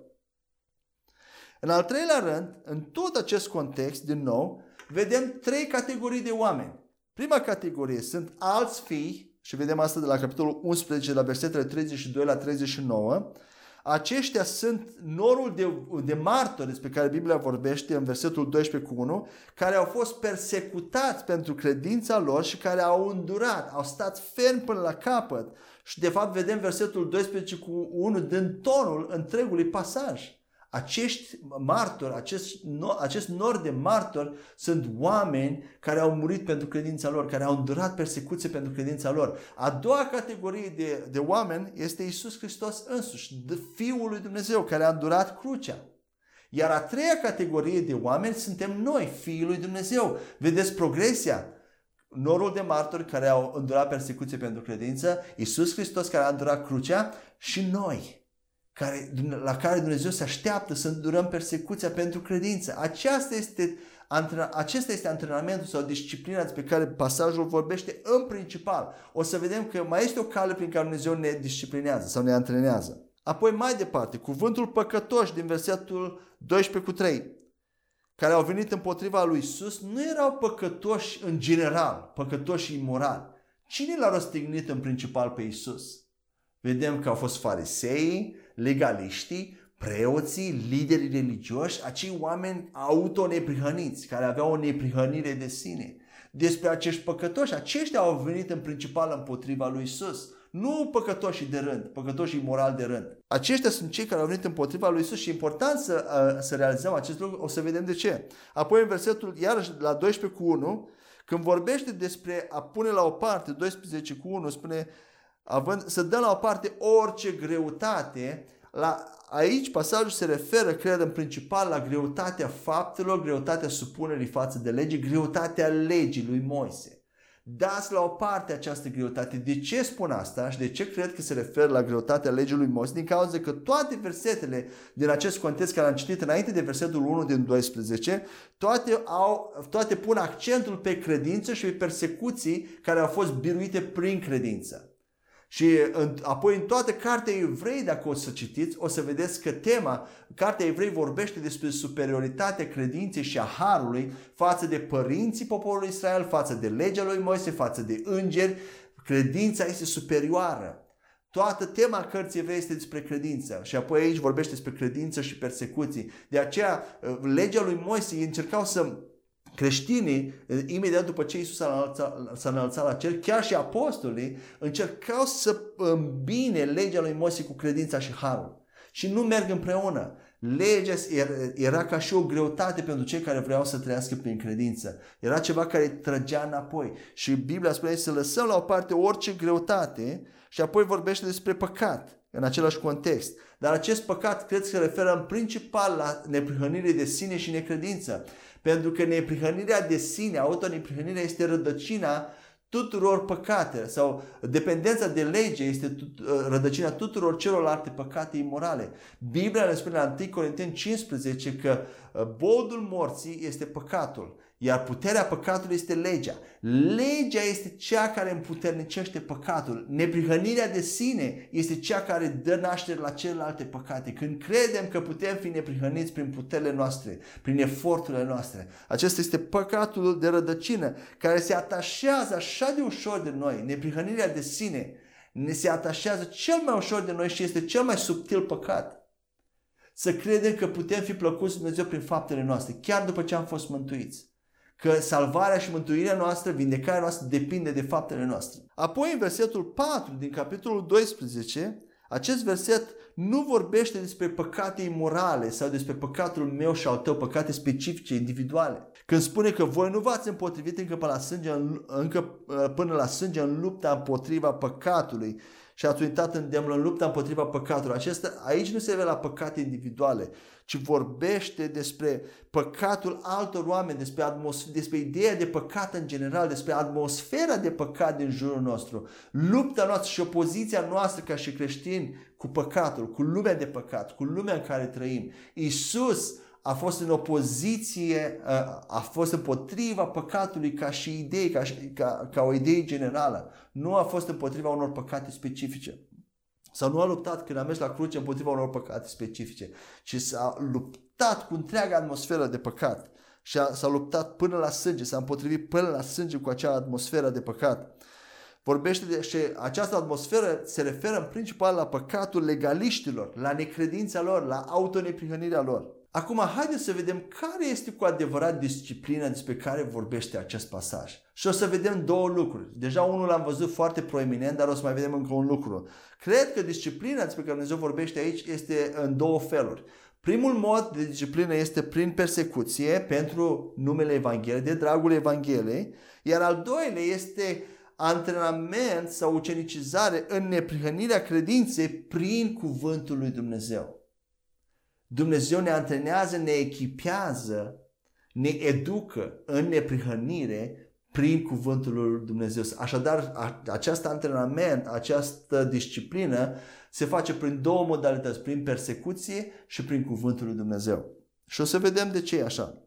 În al treilea rând, în tot acest context, din nou, vedem trei categorii de oameni. Prima categorie sunt alți fii, și vedem asta de la capitolul 11, la versetele 32 la 39, aceștia sunt norul de, de martori despre care Biblia vorbește în versetul 12 cu 1, care au fost persecutați pentru credința lor și care au îndurat, au stat ferm până la capăt. Și de fapt vedem versetul 12 cu 1 din tonul întregului pasaj. Acești martori, acest, acest nor de martori sunt oameni care au murit pentru credința lor, care au îndurat persecuție pentru credința lor. A doua categorie de, de oameni este Isus Hristos însuși, de Fiul lui Dumnezeu, care a îndurat crucea. Iar a treia categorie de oameni suntem noi, Fiul lui Dumnezeu. Vedeți progresia? Norul de martori care au îndurat persecuție pentru credință, Isus Hristos care a îndurat crucea și noi care, la care Dumnezeu se așteaptă să îndurăm persecuția pentru credință. Aceasta este, acesta este antrenamentul sau disciplina despre care pasajul vorbește în principal. O să vedem că mai este o cale prin care Dumnezeu ne disciplinează sau ne antrenează. Apoi mai departe, cuvântul păcătoși din versetul 12 cu 3, care au venit împotriva lui Isus, nu erau păcătoși în general, păcătoși imorali. Cine l-a răstignit în principal pe Isus? Vedem că au fost farisei, legaliștii, preoții, liderii religioși, acei oameni autoneprihăniți, care aveau o neprihănire de sine. Despre acești păcătoși, aceștia au venit în principal împotriva lui Isus. Nu păcătoșii de rând, păcătoșii moral de rând. Aceștia sunt cei care au venit împotriva lui Isus și e important să, uh, să realizăm acest lucru, o să vedem de ce. Apoi în versetul, iarăși la 12 cu 1, când vorbește despre a pune la o parte, 12 cu 1, spune având, să dăm la o parte orice greutate, la, aici pasajul se referă, cred, în principal la greutatea faptelor, greutatea supunerii față de lege, greutatea legii lui Moise. Dați la o parte această greutate. De ce spun asta și de ce cred că se referă la greutatea legii lui Moise? Din cauza că toate versetele din acest context care am citit înainte de versetul 1 din 12, toate, au, toate pun accentul pe credință și pe persecuții care au fost biruite prin credință. Și în, apoi în toată cartea evrei, dacă o să citiți, o să vedeți că tema, cartea evrei vorbește despre superioritatea credinței și a harului față de părinții poporului Israel, față de legea lui Moise, față de îngeri. Credința este superioară. Toată tema cărții evrei este despre credință și apoi aici vorbește despre credință și persecuții. De aceea, legea lui Moise încercau să creștinii, imediat după ce Isus s-a înălțat, s-a înălțat la cer, chiar și apostolii, încercau să îmbine legea lui Moise cu credința și harul. Și nu merg împreună. Legea era ca și o greutate pentru cei care vreau să trăiască prin credință. Era ceva care îi trăgea înapoi. Și Biblia spune să lăsăm la o parte orice greutate și apoi vorbește despre păcat în același context. Dar acest păcat cred că se referă în principal la neprihănire de sine și necredință. Pentru că neprihănirea de sine, autoneprihănirea este rădăcina tuturor păcate sau dependența de lege este tut, uh, rădăcina tuturor celorlalte păcate imorale. Biblia ne spune la 1 Corinteni 15 că uh, bodul morții este păcatul. Iar puterea păcatului este legea. Legea este cea care împuternicește păcatul. Neprihănirea de sine este cea care dă naștere la celelalte păcate. Când credem că putem fi neprihăniți prin puterile noastre, prin eforturile noastre. Acesta este păcatul de rădăcină care se atașează așa de ușor de noi. Neprihănirea de sine ne se atașează cel mai ușor de noi și este cel mai subtil păcat. Să credem că putem fi plăcuți Dumnezeu prin faptele noastre, chiar după ce am fost mântuiți că salvarea și mântuirea noastră, vindecarea noastră depinde de faptele noastre. Apoi în versetul 4 din capitolul 12, acest verset nu vorbește despre păcate imorale sau despre păcatul meu și al tău, păcate specifice, individuale. Când spune că voi nu v-ați împotrivit încă până la sânge, încă uh, până la sânge în lupta împotriva păcatului și ați uitat în demn în lupta împotriva păcatului. Acesta, aici nu se vede la păcate individuale, ci vorbește despre păcatul altor oameni, despre, atmos- despre ideea de păcat în general, despre atmosfera de păcat din jurul nostru, lupta noastră și opoziția noastră ca și creștini cu păcatul, cu lumea de păcat, cu lumea în care trăim. Isus a fost în opoziție, a fost împotriva păcatului ca și idei, ca, ca, ca o idee generală. Nu a fost împotriva unor păcate specifice. Sau nu a luptat când a mers la cruce împotriva unor păcate specifice, ci s-a luptat cu întreaga atmosferă de păcat și a, s-a luptat până la sânge, s-a împotrivit până la sânge cu acea atmosferă de păcat. Vorbește de și această atmosferă se referă în principal la păcatul legaliștilor, la necredința lor, la autoneprihănirea lor. Acum, haideți să vedem care este cu adevărat disciplina despre care vorbește acest pasaj. Și o să vedem două lucruri. Deja unul l-am văzut foarte proeminent, dar o să mai vedem încă un lucru. Cred că disciplina despre care Dumnezeu vorbește aici este în două feluri. Primul mod de disciplină este prin persecuție pentru numele Evangheliei, de dragul Evangheliei, iar al doilea este antrenament sau ucenicizare în neprihănirea credinței prin cuvântul lui Dumnezeu. Dumnezeu ne antrenează, ne echipează, ne educă în neprihănire prin cuvântul lui Dumnezeu. Așadar, acest antrenament, această disciplină se face prin două modalități, prin persecuție și prin cuvântul lui Dumnezeu. Și o să vedem de ce e așa.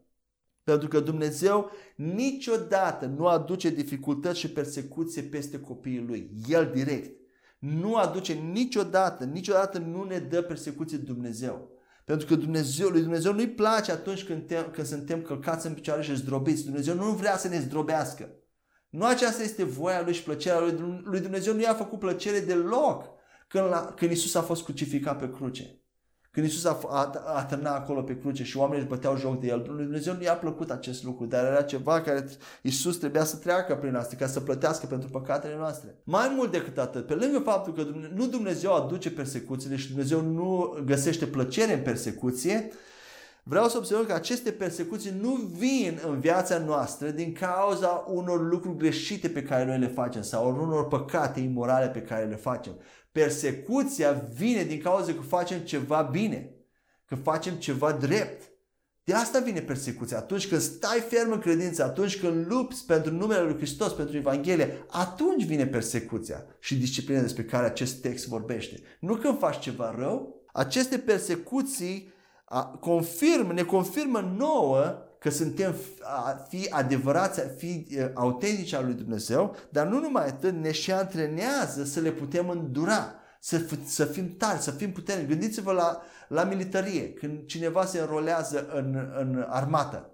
Pentru că Dumnezeu niciodată nu aduce dificultăți și persecuție peste copiii lui. El direct. Nu aduce niciodată, niciodată nu ne dă persecuție Dumnezeu. Pentru că Dumnezeu, lui Dumnezeu nu-i place atunci când, te, când suntem călcați în picioare și zdrobiți. Dumnezeu nu vrea să ne zdrobească. Nu aceasta este voia lui și plăcerea lui. Lui Dumnezeu nu i-a făcut plăcere deloc când, la, când Isus a fost crucificat pe cruce. Când Isus a, a, a târnat acolo pe cruce și oamenii își băteau joc de el, Lui Dumnezeu nu i-a plăcut acest lucru, dar era ceva care Isus trebuia să treacă prin asta, ca să plătească pentru păcatele noastre. Mai mult decât atât, pe lângă faptul că Dumnezeu, nu Dumnezeu aduce persecuțiile și Dumnezeu nu găsește plăcere în persecuție, Vreau să observăm că aceste persecuții nu vin în viața noastră din cauza unor lucruri greșite pe care noi le facem sau unor păcate imorale pe care le facem. Persecuția vine din cauza că facem ceva bine, că facem ceva drept. De asta vine persecuția. Atunci când stai ferm în credință, atunci când lupți pentru numele Lui Hristos, pentru Evanghelie, atunci vine persecuția și disciplina despre care acest text vorbește. Nu când faci ceva rău, aceste persecuții confirmă, ne confirmă nouă că suntem a fi adevărați, a fi autentici al lui Dumnezeu, dar nu numai atât, ne și antrenează să le putem îndura, să, să fim tari, să fim puternici. Gândiți-vă la, la militarie, când cineva se înrolează în, în armată.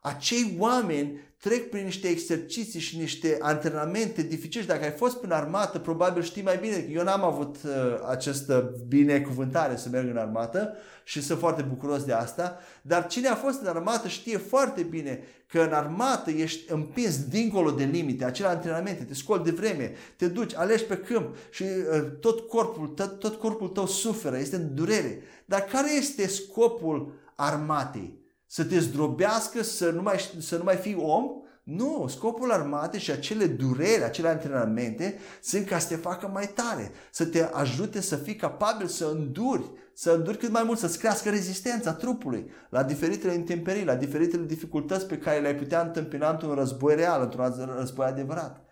Acei oameni trec prin niște exerciții și niște antrenamente dificile. Dacă ai fost prin armată, probabil știi mai bine. Eu n-am avut uh, această binecuvântare să merg în armată și sunt foarte bucuros de asta. Dar cine a fost în armată știe foarte bine că în armată ești împins dincolo de limite, acele antrenamente, te scoli de vreme, te duci, alegi pe câmp și uh, tot corpul, tot, tot corpul tău suferă, este în durere. Dar care este scopul armatei? Să te zdrobească, să nu mai, să nu mai fii om. Nu, scopul armatei și acele dureri, acele antrenamente sunt ca să te facă mai tare, să te ajute să fii capabil să înduri, să înduri cât mai mult, să-ți crească rezistența trupului la diferitele intemperii, la diferitele dificultăți pe care le-ai putea întâmpina într-un război real, într-un război adevărat.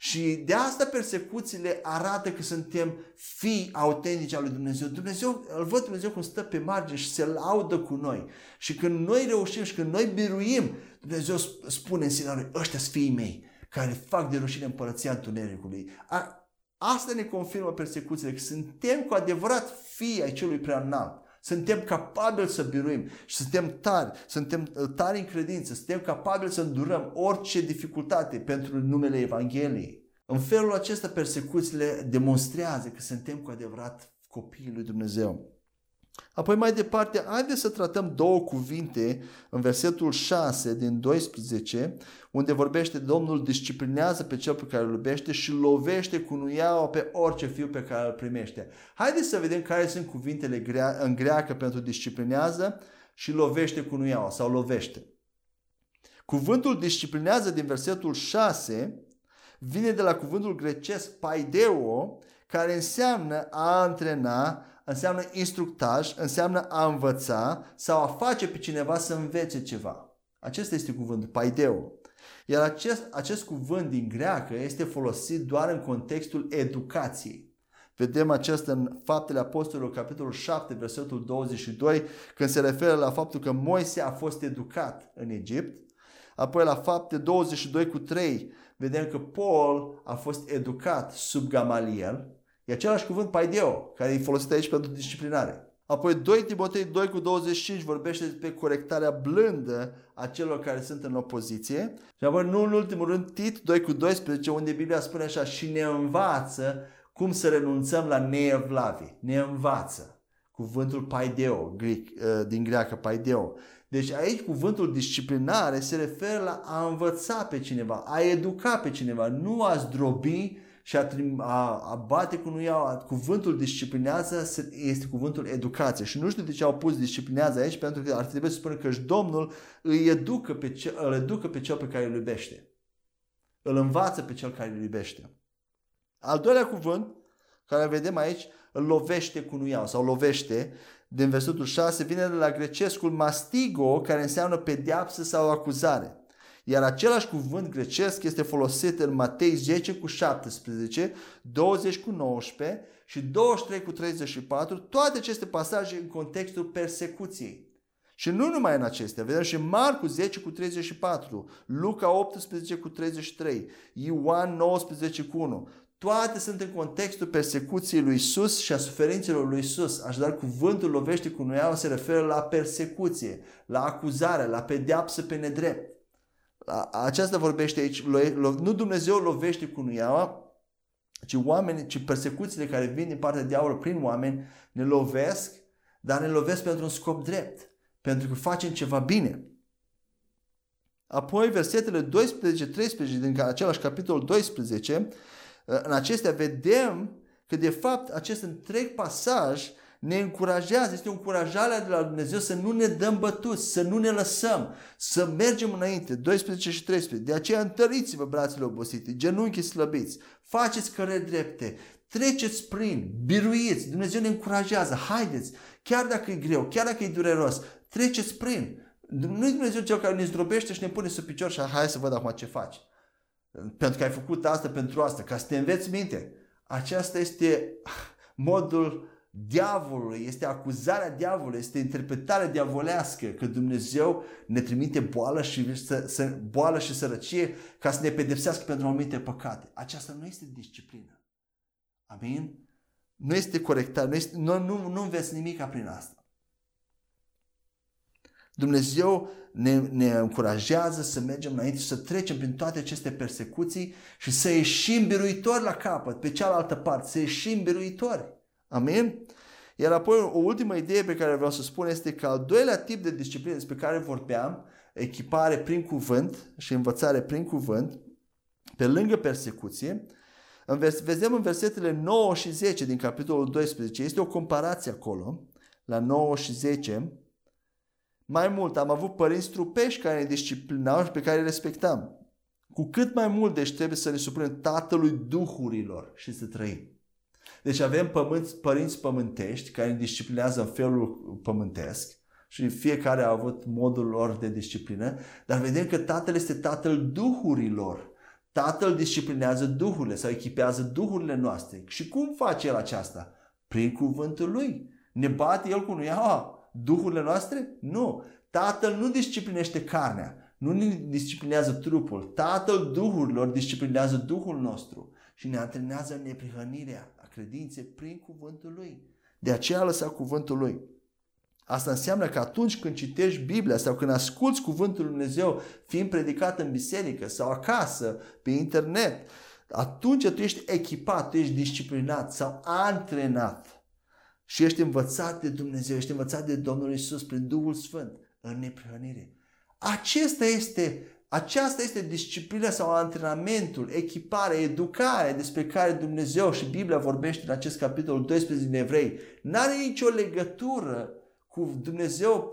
Și de asta persecuțiile arată că suntem fii autentici al lui Dumnezeu. Dumnezeu, îl văd Dumnezeu cum stă pe margine și se laudă cu noi. Și când noi reușim și când noi biruim, Dumnezeu spune în sine noi, ăștia sunt fiii mei, care fac de rușine împărăția întunericului. A, asta ne confirmă persecuțiile, că suntem cu adevărat fii ai celui prea înalt. Suntem capabili să biruim și suntem tari, suntem uh, tari în credință, suntem capabili să îndurăm orice dificultate pentru numele Evangheliei. În felul acesta persecuțiile demonstrează că suntem cu adevărat copiii lui Dumnezeu. Apoi mai departe, haideți să tratăm două cuvinte în versetul 6 din 12, unde vorbește Domnul disciplinează pe cel pe care îl iubește și lovește cu nuiaua pe orice fiu pe care îl primește. Haideți să vedem care sunt cuvintele grea, în greacă pentru disciplinează și lovește cu nuiaua sau lovește. Cuvântul disciplinează din versetul 6 vine de la cuvântul grecesc paideo, care înseamnă a antrena, înseamnă instructaj, înseamnă a învăța sau a face pe cineva să învețe ceva. Acesta este cuvântul, paideo. Iar acest, acest cuvânt din greacă este folosit doar în contextul educației. Vedem acesta în Faptele Apostolilor, capitolul 7, versetul 22, când se referă la faptul că Moise a fost educat în Egipt. Apoi la Fapte 22 cu 3, vedem că Paul a fost educat sub Gamaliel. E același cuvânt paideo, care e folosit aici pentru disciplinare. Apoi 2 Timotei 2 cu 25 vorbește despre corectarea blândă a celor care sunt în opoziție. Și apoi nu în ultimul rând Tit 2 cu 12 unde Biblia spune așa și ne învață cum să renunțăm la neevlavi. Ne învață. Cuvântul paideo, ă, din greacă paideo. Deci aici cuvântul disciplinare se referă la a învăța pe cineva, a educa pe cineva, nu a zdrobi și a, a, a bate cu nuiaua. Cuvântul disciplinează este cuvântul educație. Și nu știu de ce au pus disciplinează aici, pentru că ar trebui să spună că și Domnul îi educă pe ce, îl educă pe cel pe care îl iubește. Îl învață pe cel care îl iubește. Al doilea cuvânt, care vedem aici, îl lovește cu nuiaua sau lovește, din versetul 6, vine de la grecescul mastigo, care înseamnă pedeapsă sau acuzare. Iar același cuvânt grecesc este folosit în Matei 10 cu 17, 20 cu 19 și 23 cu 34, toate aceste pasaje în contextul persecuției. Și nu numai în acestea, vedem și Marcu 10 cu 34, Luca 18 cu 33, Ioan 19 cu 1. Toate sunt în contextul persecuției lui Isus și a suferințelor lui Isus. Așadar, cuvântul lovește cu noiaua se referă la persecuție, la acuzare, la pedeapsă pe nedrept. Aceasta vorbește aici, nu Dumnezeu lovește cu nuiaua, ci oameni, ci persecuțiile care vin din partea diavolului prin oameni ne lovesc, dar ne lovesc pentru un scop drept, pentru că facem ceva bine. Apoi versetele 12-13 din același capitol 12, în acestea vedem că de fapt acest întreg pasaj ne încurajează, este o încurajare de la Dumnezeu să nu ne dăm bătuți, să nu ne lăsăm, să mergem înainte. 12 și 13. De aceea întăriți-vă brațele obosite, genunchii slăbiți, faceți cărări drepte, treceți prin, biruiți, Dumnezeu ne încurajează, haideți, chiar dacă e greu, chiar dacă e dureros, treceți prin. Nu e Dumnezeu cel care ne zdrobește și ne pune sub picior și hai să văd acum ce faci. Pentru că ai făcut asta pentru asta, ca să te înveți minte. Aceasta este modul diavolului, este acuzarea diavolului, este interpretarea diavolească că Dumnezeu ne trimite boală și, să, să, boală și sărăcie ca să ne pedepsească pentru anumite păcate. Aceasta nu este disciplină. Amin? Nu este corectare, nu, este, nu, nu, nu înveți nimic prin asta. Dumnezeu ne, ne încurajează să mergem înainte și să trecem prin toate aceste persecuții și să ieșim biruitori la capăt, pe cealaltă parte, să ieșim biruitori. Amin? Iar apoi o ultimă idee pe care vreau să spun este că al doilea tip de disciplină despre care vorbeam, echipare prin cuvânt și învățare prin cuvânt, pe lângă persecuție, în vers- vedem în versetele 9 și 10 din capitolul 12, este o comparație acolo, la 9 și 10. Mai mult, am avut părinți trupești care ne disciplinau și pe care îi respectam. Cu cât mai mult, deci trebuie să ne supunem Tatălui Duhurilor și să trăim. Deci avem pămânți, părinți pământești care ne disciplinează în felul pământesc și fiecare a avut modul lor de disciplină, dar vedem că Tatăl este Tatăl duhurilor. Tatăl disciplinează duhurile sau echipează duhurile noastre. Și cum face El aceasta? Prin cuvântul Lui. Ne bate El cu noi, duhurile noastre? Nu. Tatăl nu disciplinește carnea, nu ne disciplinează trupul. Tatăl duhurilor disciplinează duhul nostru și ne antrenează în neprihănirea credințe prin cuvântul lui. De aceea a lăsat cuvântul lui. Asta înseamnă că atunci când citești Biblia sau când asculți cuvântul lui Dumnezeu fiind predicat în biserică sau acasă, pe internet, atunci tu ești echipat, tu ești disciplinat sau antrenat și ești învățat de Dumnezeu, ești învățat de Domnul Isus prin Duhul Sfânt în neprihănire. Acesta este aceasta este disciplina sau antrenamentul, echiparea, educarea despre care Dumnezeu și Biblia vorbește în acest capitol 12 din Evrei. N-are nicio legătură cu Dumnezeu,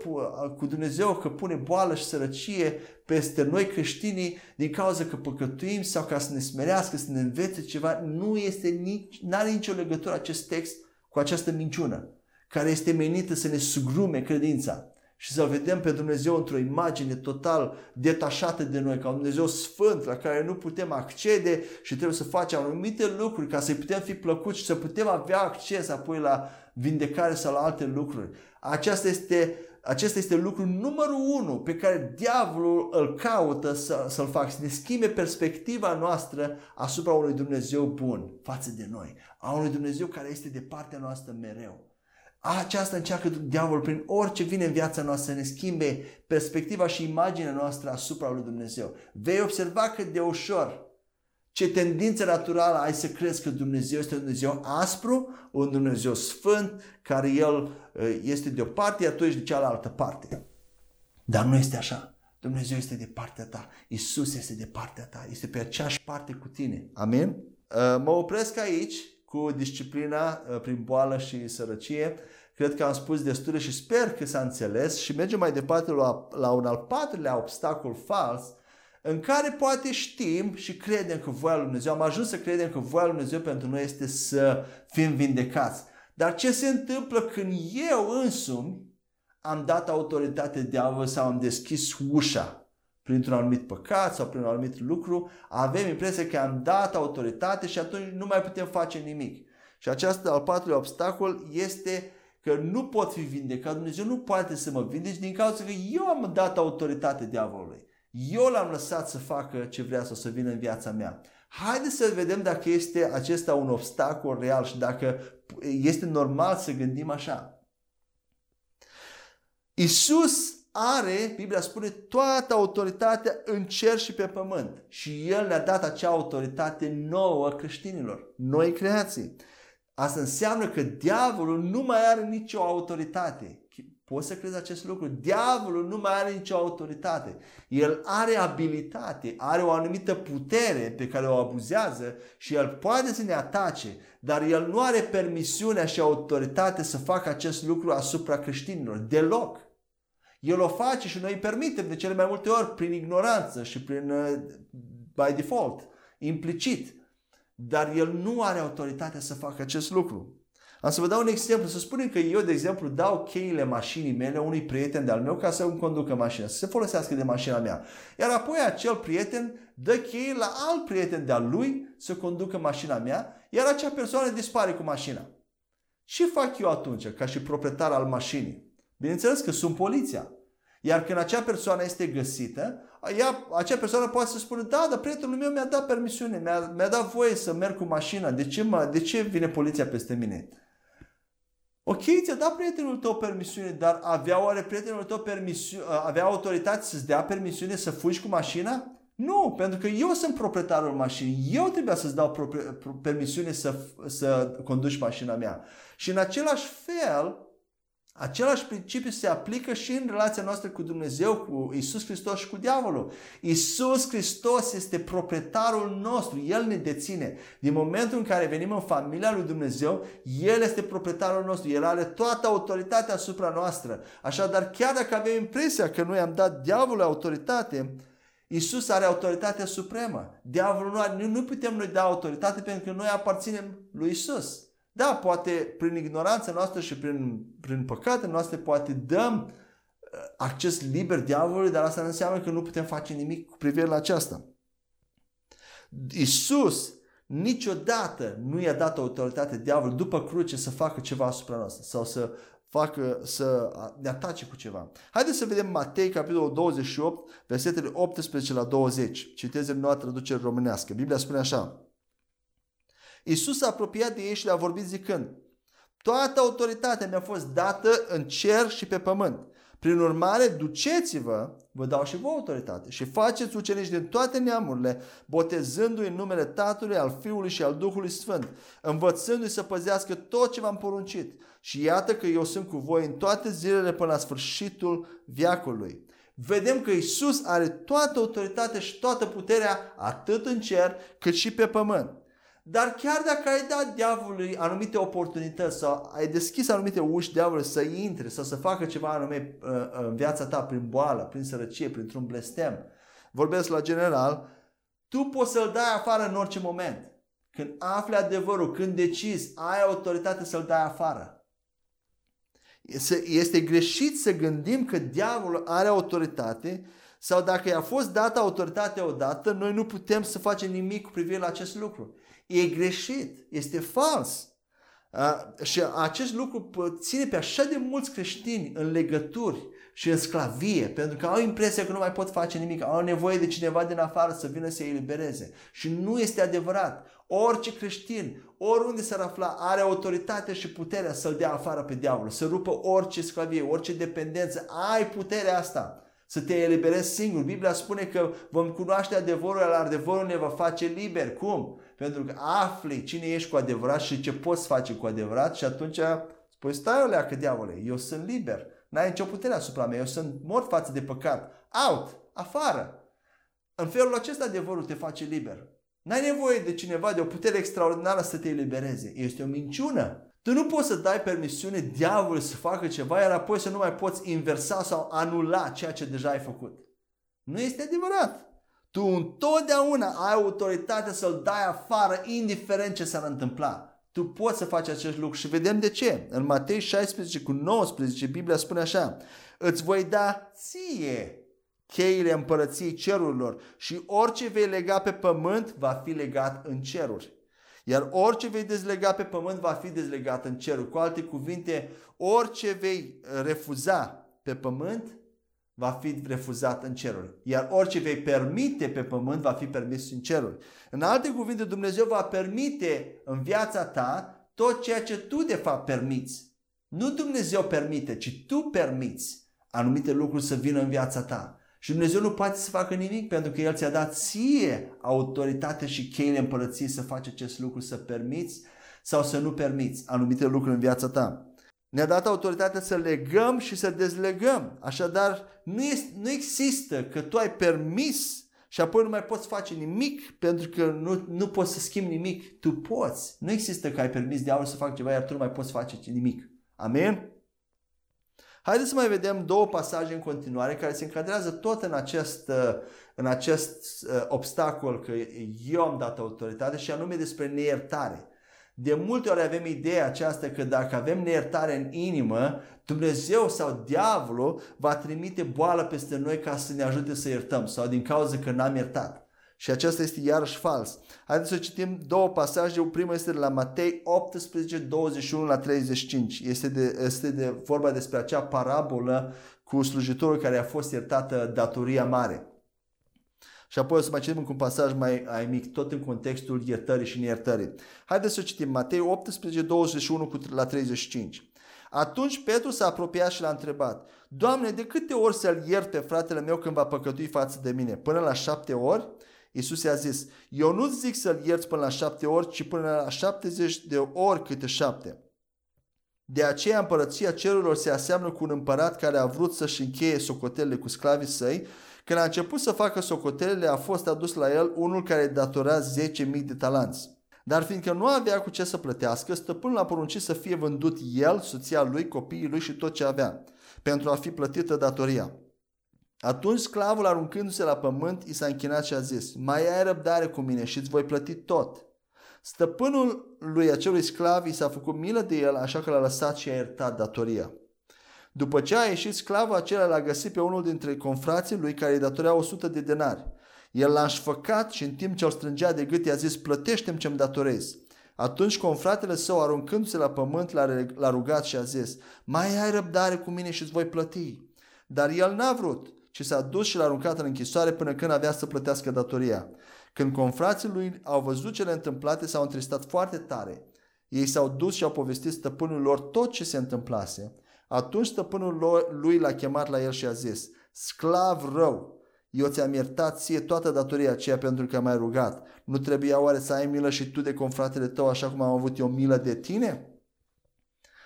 cu Dumnezeu că pune boală și sărăcie peste noi creștinii din cauza că păcătuim sau ca să ne smerească, să ne învețe ceva. Nu este nici, n-are nicio legătură acest text cu această minciună care este menită să ne sugrume credința și să vedem pe Dumnezeu într-o imagine total detașată de noi, ca un Dumnezeu sfânt la care nu putem accede și trebuie să facem anumite lucruri ca să-i putem fi plăcuți și să putem avea acces apoi la vindecare sau la alte lucruri. Aceasta este, acesta este lucrul numărul unu pe care diavolul îl caută să, să-l facă, să ne schimbe perspectiva noastră asupra unui Dumnezeu bun față de noi, a unui Dumnezeu care este de partea noastră mereu. Aceasta încearcă diavolul prin orice vine în viața noastră să ne schimbe perspectiva și imaginea noastră asupra lui Dumnezeu. Vei observa cât de ușor ce tendință naturală ai să crezi că Dumnezeu este un Dumnezeu aspru, un Dumnezeu sfânt, care El uh, este de o parte, iar tu ești de cealaltă parte. Dar nu este așa. Dumnezeu este de partea ta. Isus este de partea ta. Este pe aceeași parte cu tine. Amin? Uh, mă opresc aici cu disciplina uh, prin boală și sărăcie. Cred că am spus destule și sper că s-a înțeles și mergem mai departe la, la un al patrulea obstacol fals în care poate știm și credem că voia lui Dumnezeu, am ajuns să credem că voia lui Dumnezeu pentru noi este să fim vindecați. Dar ce se întâmplă când eu însumi am dat autoritate diavolului sau am deschis ușa printr-un anumit păcat sau prin un anumit lucru, avem impresia că am dat autoritate și atunci nu mai putem face nimic. Și acesta al patrulea obstacol este că nu pot fi vindecat, Dumnezeu nu poate să mă vindeci din cauza că eu am dat autoritate diavolului. Eu l-am lăsat să facă ce vrea sau să vină în viața mea. Haideți să vedem dacă este acesta un obstacol real și dacă este normal să gândim așa. Isus are, Biblia spune, toată autoritatea în cer și pe pământ. Și El ne-a dat acea autoritate nouă creștinilor, noi creații. Asta înseamnă că diavolul nu mai are nicio autoritate. Poți să crezi acest lucru? Diavolul nu mai are nicio autoritate. El are abilitate, are o anumită putere pe care o abuzează și el poate să ne atace, dar el nu are permisiunea și autoritate să facă acest lucru asupra creștinilor. Deloc. El o face și noi îi permitem de cele mai multe ori prin ignoranță și prin uh, by default, implicit. Dar el nu are autoritatea să facă acest lucru. Am să vă dau un exemplu. Să spunem că eu, de exemplu, dau cheile mașinii mele unui prieten de-al meu ca să îmi conducă mașina, să se folosească de mașina mea. Iar apoi acel prieten dă cheile la alt prieten de-al lui să conducă mașina mea, iar acea persoană dispare cu mașina. Ce fac eu atunci, ca și proprietar al mașinii? Bineînțeles că sunt poliția. Iar când acea persoană este găsită, ea, acea persoană poate să spună, da, dar prietenul meu mi-a dat permisiune, mi-a, mi-a dat voie să merg cu mașina, de ce, mă, de ce vine poliția peste mine? Ok, ți-a dat prietenul tău permisiune, dar avea oare prietenul tău permisiune, avea autoritate să-ți dea permisiune să fugi cu mașina? Nu, pentru că eu sunt proprietarul mașinii. Eu trebuia să-ți dau permisiune să, să conduci mașina mea. Și în același fel, Același principiu se aplică și în relația noastră cu Dumnezeu, cu Isus Hristos și cu diavolul. Isus Hristos este proprietarul nostru, El ne deține. Din momentul în care venim în familia lui Dumnezeu, El este proprietarul nostru, El are toată autoritatea asupra noastră. Așadar, chiar dacă avem impresia că noi am dat diavolului autoritate, Isus are autoritatea supremă. Diavolul nu are, nu putem noi da autoritate pentru că noi aparținem lui Isus. Da, poate prin ignoranța noastră și prin, prin păcatele noastre poate dăm uh, acces liber diavolului, dar asta nu înseamnă că nu putem face nimic cu privire la aceasta. Isus niciodată nu i-a dat autoritate diavolului după cruce să facă ceva asupra noastră sau să facă, să ne atace cu ceva. Haideți să vedem Matei, capitolul 28, versetele 18 la 20. Citez în noua traducere românească. Biblia spune așa. Iisus s-a apropiat de ei și le-a vorbit zicând, Toată autoritatea mi-a fost dată în cer și pe pământ. Prin urmare, duceți-vă, vă dau și vouă autoritate și faceți ucenici din toate neamurile, botezându-i în numele Tatălui, al Fiului și al Duhului Sfânt, învățându-i să păzească tot ce v-am poruncit. Și iată că eu sunt cu voi în toate zilele până la sfârșitul viacului. Vedem că Isus are toată autoritatea și toată puterea atât în cer cât și pe pământ. Dar chiar dacă ai dat diavolului anumite oportunități sau ai deschis anumite uși diavolului să intre sau să facă ceva anume uh, uh, în viața ta prin boală, prin sărăcie, printr-un blestem, vorbesc la general, tu poți să-l dai afară în orice moment. Când afli adevărul, când decizi, ai autoritate să-l dai afară. Este greșit să gândim că diavolul are autoritate sau dacă i-a fost dată autoritatea odată, noi nu putem să facem nimic cu privire la acest lucru. E greșit, este fals. Uh, și acest lucru ține pe așa de mulți creștini în legături și în sclavie, pentru că au impresia că nu mai pot face nimic, au nevoie de cineva din afară să vină să-i elibereze. Și nu este adevărat. Orice creștin, oriunde s-ar afla, are autoritatea și puterea să-l dea afară pe diavol, să rupă orice sclavie, orice dependență. Ai puterea asta să te eliberezi singur. Biblia spune că vom cunoaște adevărul, iar adevărul ne va face liber. Cum? Pentru că afli cine ești cu adevărat și ce poți face cu adevărat și atunci spui, stai o leacă, diavole, eu sunt liber. N-ai nicio putere asupra mea, eu sunt mort față de păcat. Out, afară. În felul acesta adevărul te face liber. N-ai nevoie de cineva, de o putere extraordinară să te elibereze. Este o minciună. Tu nu poți să dai permisiune diavolului să facă ceva, iar apoi să nu mai poți inversa sau anula ceea ce deja ai făcut. Nu este adevărat. Tu întotdeauna ai autoritatea să-l dai afară, indiferent ce s-ar întâmpla. Tu poți să faci acest lucru și vedem de ce. În Matei 16 cu 19, Biblia spune așa, îți voi da ție cheile împărăției cerurilor și orice vei lega pe pământ va fi legat în ceruri. Iar orice vei dezlega pe pământ va fi dezlegat în ceruri. Cu alte cuvinte, orice vei refuza pe pământ va fi refuzat în ceruri. Iar orice vei permite pe pământ va fi permis în ceruri. În alte cuvinte, Dumnezeu va permite în viața ta tot ceea ce tu de fapt permiți. Nu Dumnezeu permite, ci tu permiți anumite lucruri să vină în viața ta. Și Dumnezeu nu poate să facă nimic pentru că El ți-a dat ție autoritate și cheile împărăției să faci acest lucru, să permiți sau să nu permiți anumite lucruri în viața ta. Ne-a dat autoritatea să legăm și să dezlegăm. Așadar, nu, este, nu există că tu ai permis și apoi nu mai poți face nimic pentru că nu, nu poți să schimbi nimic. Tu poți. Nu există că ai permis diavolul să facă ceva iar tu nu mai poți face nimic. Amen? Haideți să mai vedem două pasaje în continuare care se încadrează tot în acest, în acest uh, obstacol că eu am dat autoritate și anume despre neiertare. De multe ori avem ideea aceasta că dacă avem neiertare în inimă, Dumnezeu sau diavolul va trimite boală peste noi ca să ne ajute să iertăm sau din cauza că n-am iertat. Și acesta este iarăși fals. Haideți să citim două pasaje. Primul este de la Matei 18, 21 la 35. Este, de, este de vorba despre acea parabolă cu slujitorul care a fost iertată datoria mare. Și apoi o să mai citim un pasaj mai, mai mic, tot în contextul iertării și neiertării. Haideți să citim Matei 18, 21 la 35. Atunci Petru s-a apropiat și l-a întrebat, Doamne, de câte ori să-l iert pe fratele meu când va păcătui față de mine? Până la șapte ori? Iisus i-a zis, eu nu zic să-l ierți până la șapte ori, ci până la 70 de ori câte șapte. De aceea împărăția cerurilor se aseamnă cu un împărat care a vrut să-și încheie socotelele cu sclavii săi. Când a început să facă socotelele, a fost adus la el unul care datora 10.000 de talanți. Dar fiindcă nu avea cu ce să plătească, stăpânul a poruncit să fie vândut el, soția lui, copiii lui și tot ce avea, pentru a fi plătită datoria. Atunci sclavul aruncându-se la pământ, i s-a închinat și a zis, mai ai răbdare cu mine și îți voi plăti tot. Stăpânul lui acelui sclav i s-a făcut milă de el, așa că l-a lăsat și a iertat datoria. După ce a ieșit sclavul acela, l-a găsit pe unul dintre confrații lui care îi datorea 100 de denari. El l-a înșfăcat și în timp ce îl strângea de gât i-a zis, plătește-mi ce-mi datorezi. Atunci confratele său, aruncându-se la pământ, l-a rugat și a zis, mai ai răbdare cu mine și îți voi plăti. Dar el n-a vrut, și s-a dus și l-a aruncat în închisoare până când avea să plătească datoria. Când confrații lui au văzut cele întâmplate, s-au întristat foarte tare. Ei s-au dus și au povestit stăpânul lor tot ce se întâmplase. Atunci stăpânul lui l-a chemat la el și a zis, Sclav rău, eu ți-am iertat ție toată datoria aceea pentru că m-ai rugat. Nu trebuia oare să ai milă și tu de confratele tău așa cum am avut eu milă de tine?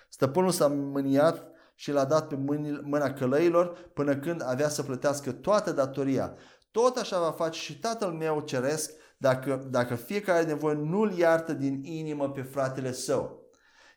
Stăpânul s-a mâniat și l-a dat pe mâna călăilor până când avea să plătească toată datoria. Tot așa va face și Tatăl meu ceresc dacă, dacă fiecare nevoie nu-l iartă din inimă pe fratele său.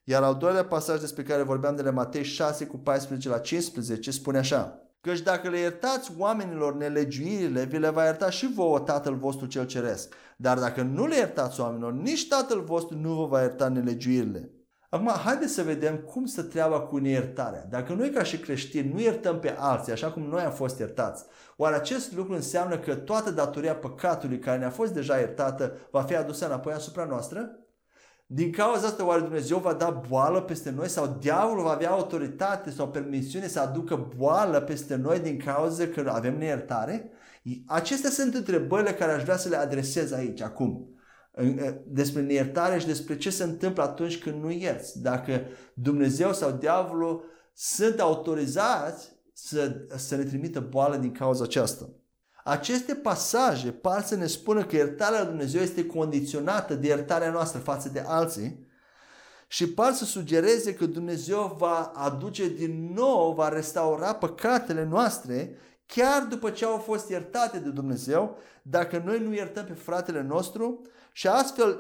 Iar al doilea pasaj despre care vorbeam de la Matei 6 cu 14 la 15 spune așa. Căci dacă le iertați oamenilor nelegiuirile, vi le va ierta și vouă Tatăl vostru cel ceresc. Dar dacă nu le iertați oamenilor, nici Tatăl vostru nu vă va ierta nelegiuirile. Acum, haideți să vedem cum să treaba cu neiertarea. Dacă noi ca și creștini nu iertăm pe alții așa cum noi am fost iertați, oare acest lucru înseamnă că toată datoria păcatului care ne-a fost deja iertată va fi adusă înapoi asupra noastră? Din cauza asta, oare Dumnezeu va da boală peste noi sau diavolul va avea autoritate sau permisiune să aducă boală peste noi din cauza că avem neiertare? Acestea sunt întrebările care aș vrea să le adresez aici, acum despre neiertare și despre ce se întâmplă atunci când nu ierți. Dacă Dumnezeu sau diavolul sunt autorizați să, să ne trimită boală din cauza aceasta. Aceste pasaje par să ne spună că iertarea lui Dumnezeu este condiționată de iertarea noastră față de alții și par să sugereze că Dumnezeu va aduce din nou, va restaura păcatele noastre chiar după ce au fost iertate de Dumnezeu, dacă noi nu iertăm pe fratele nostru și astfel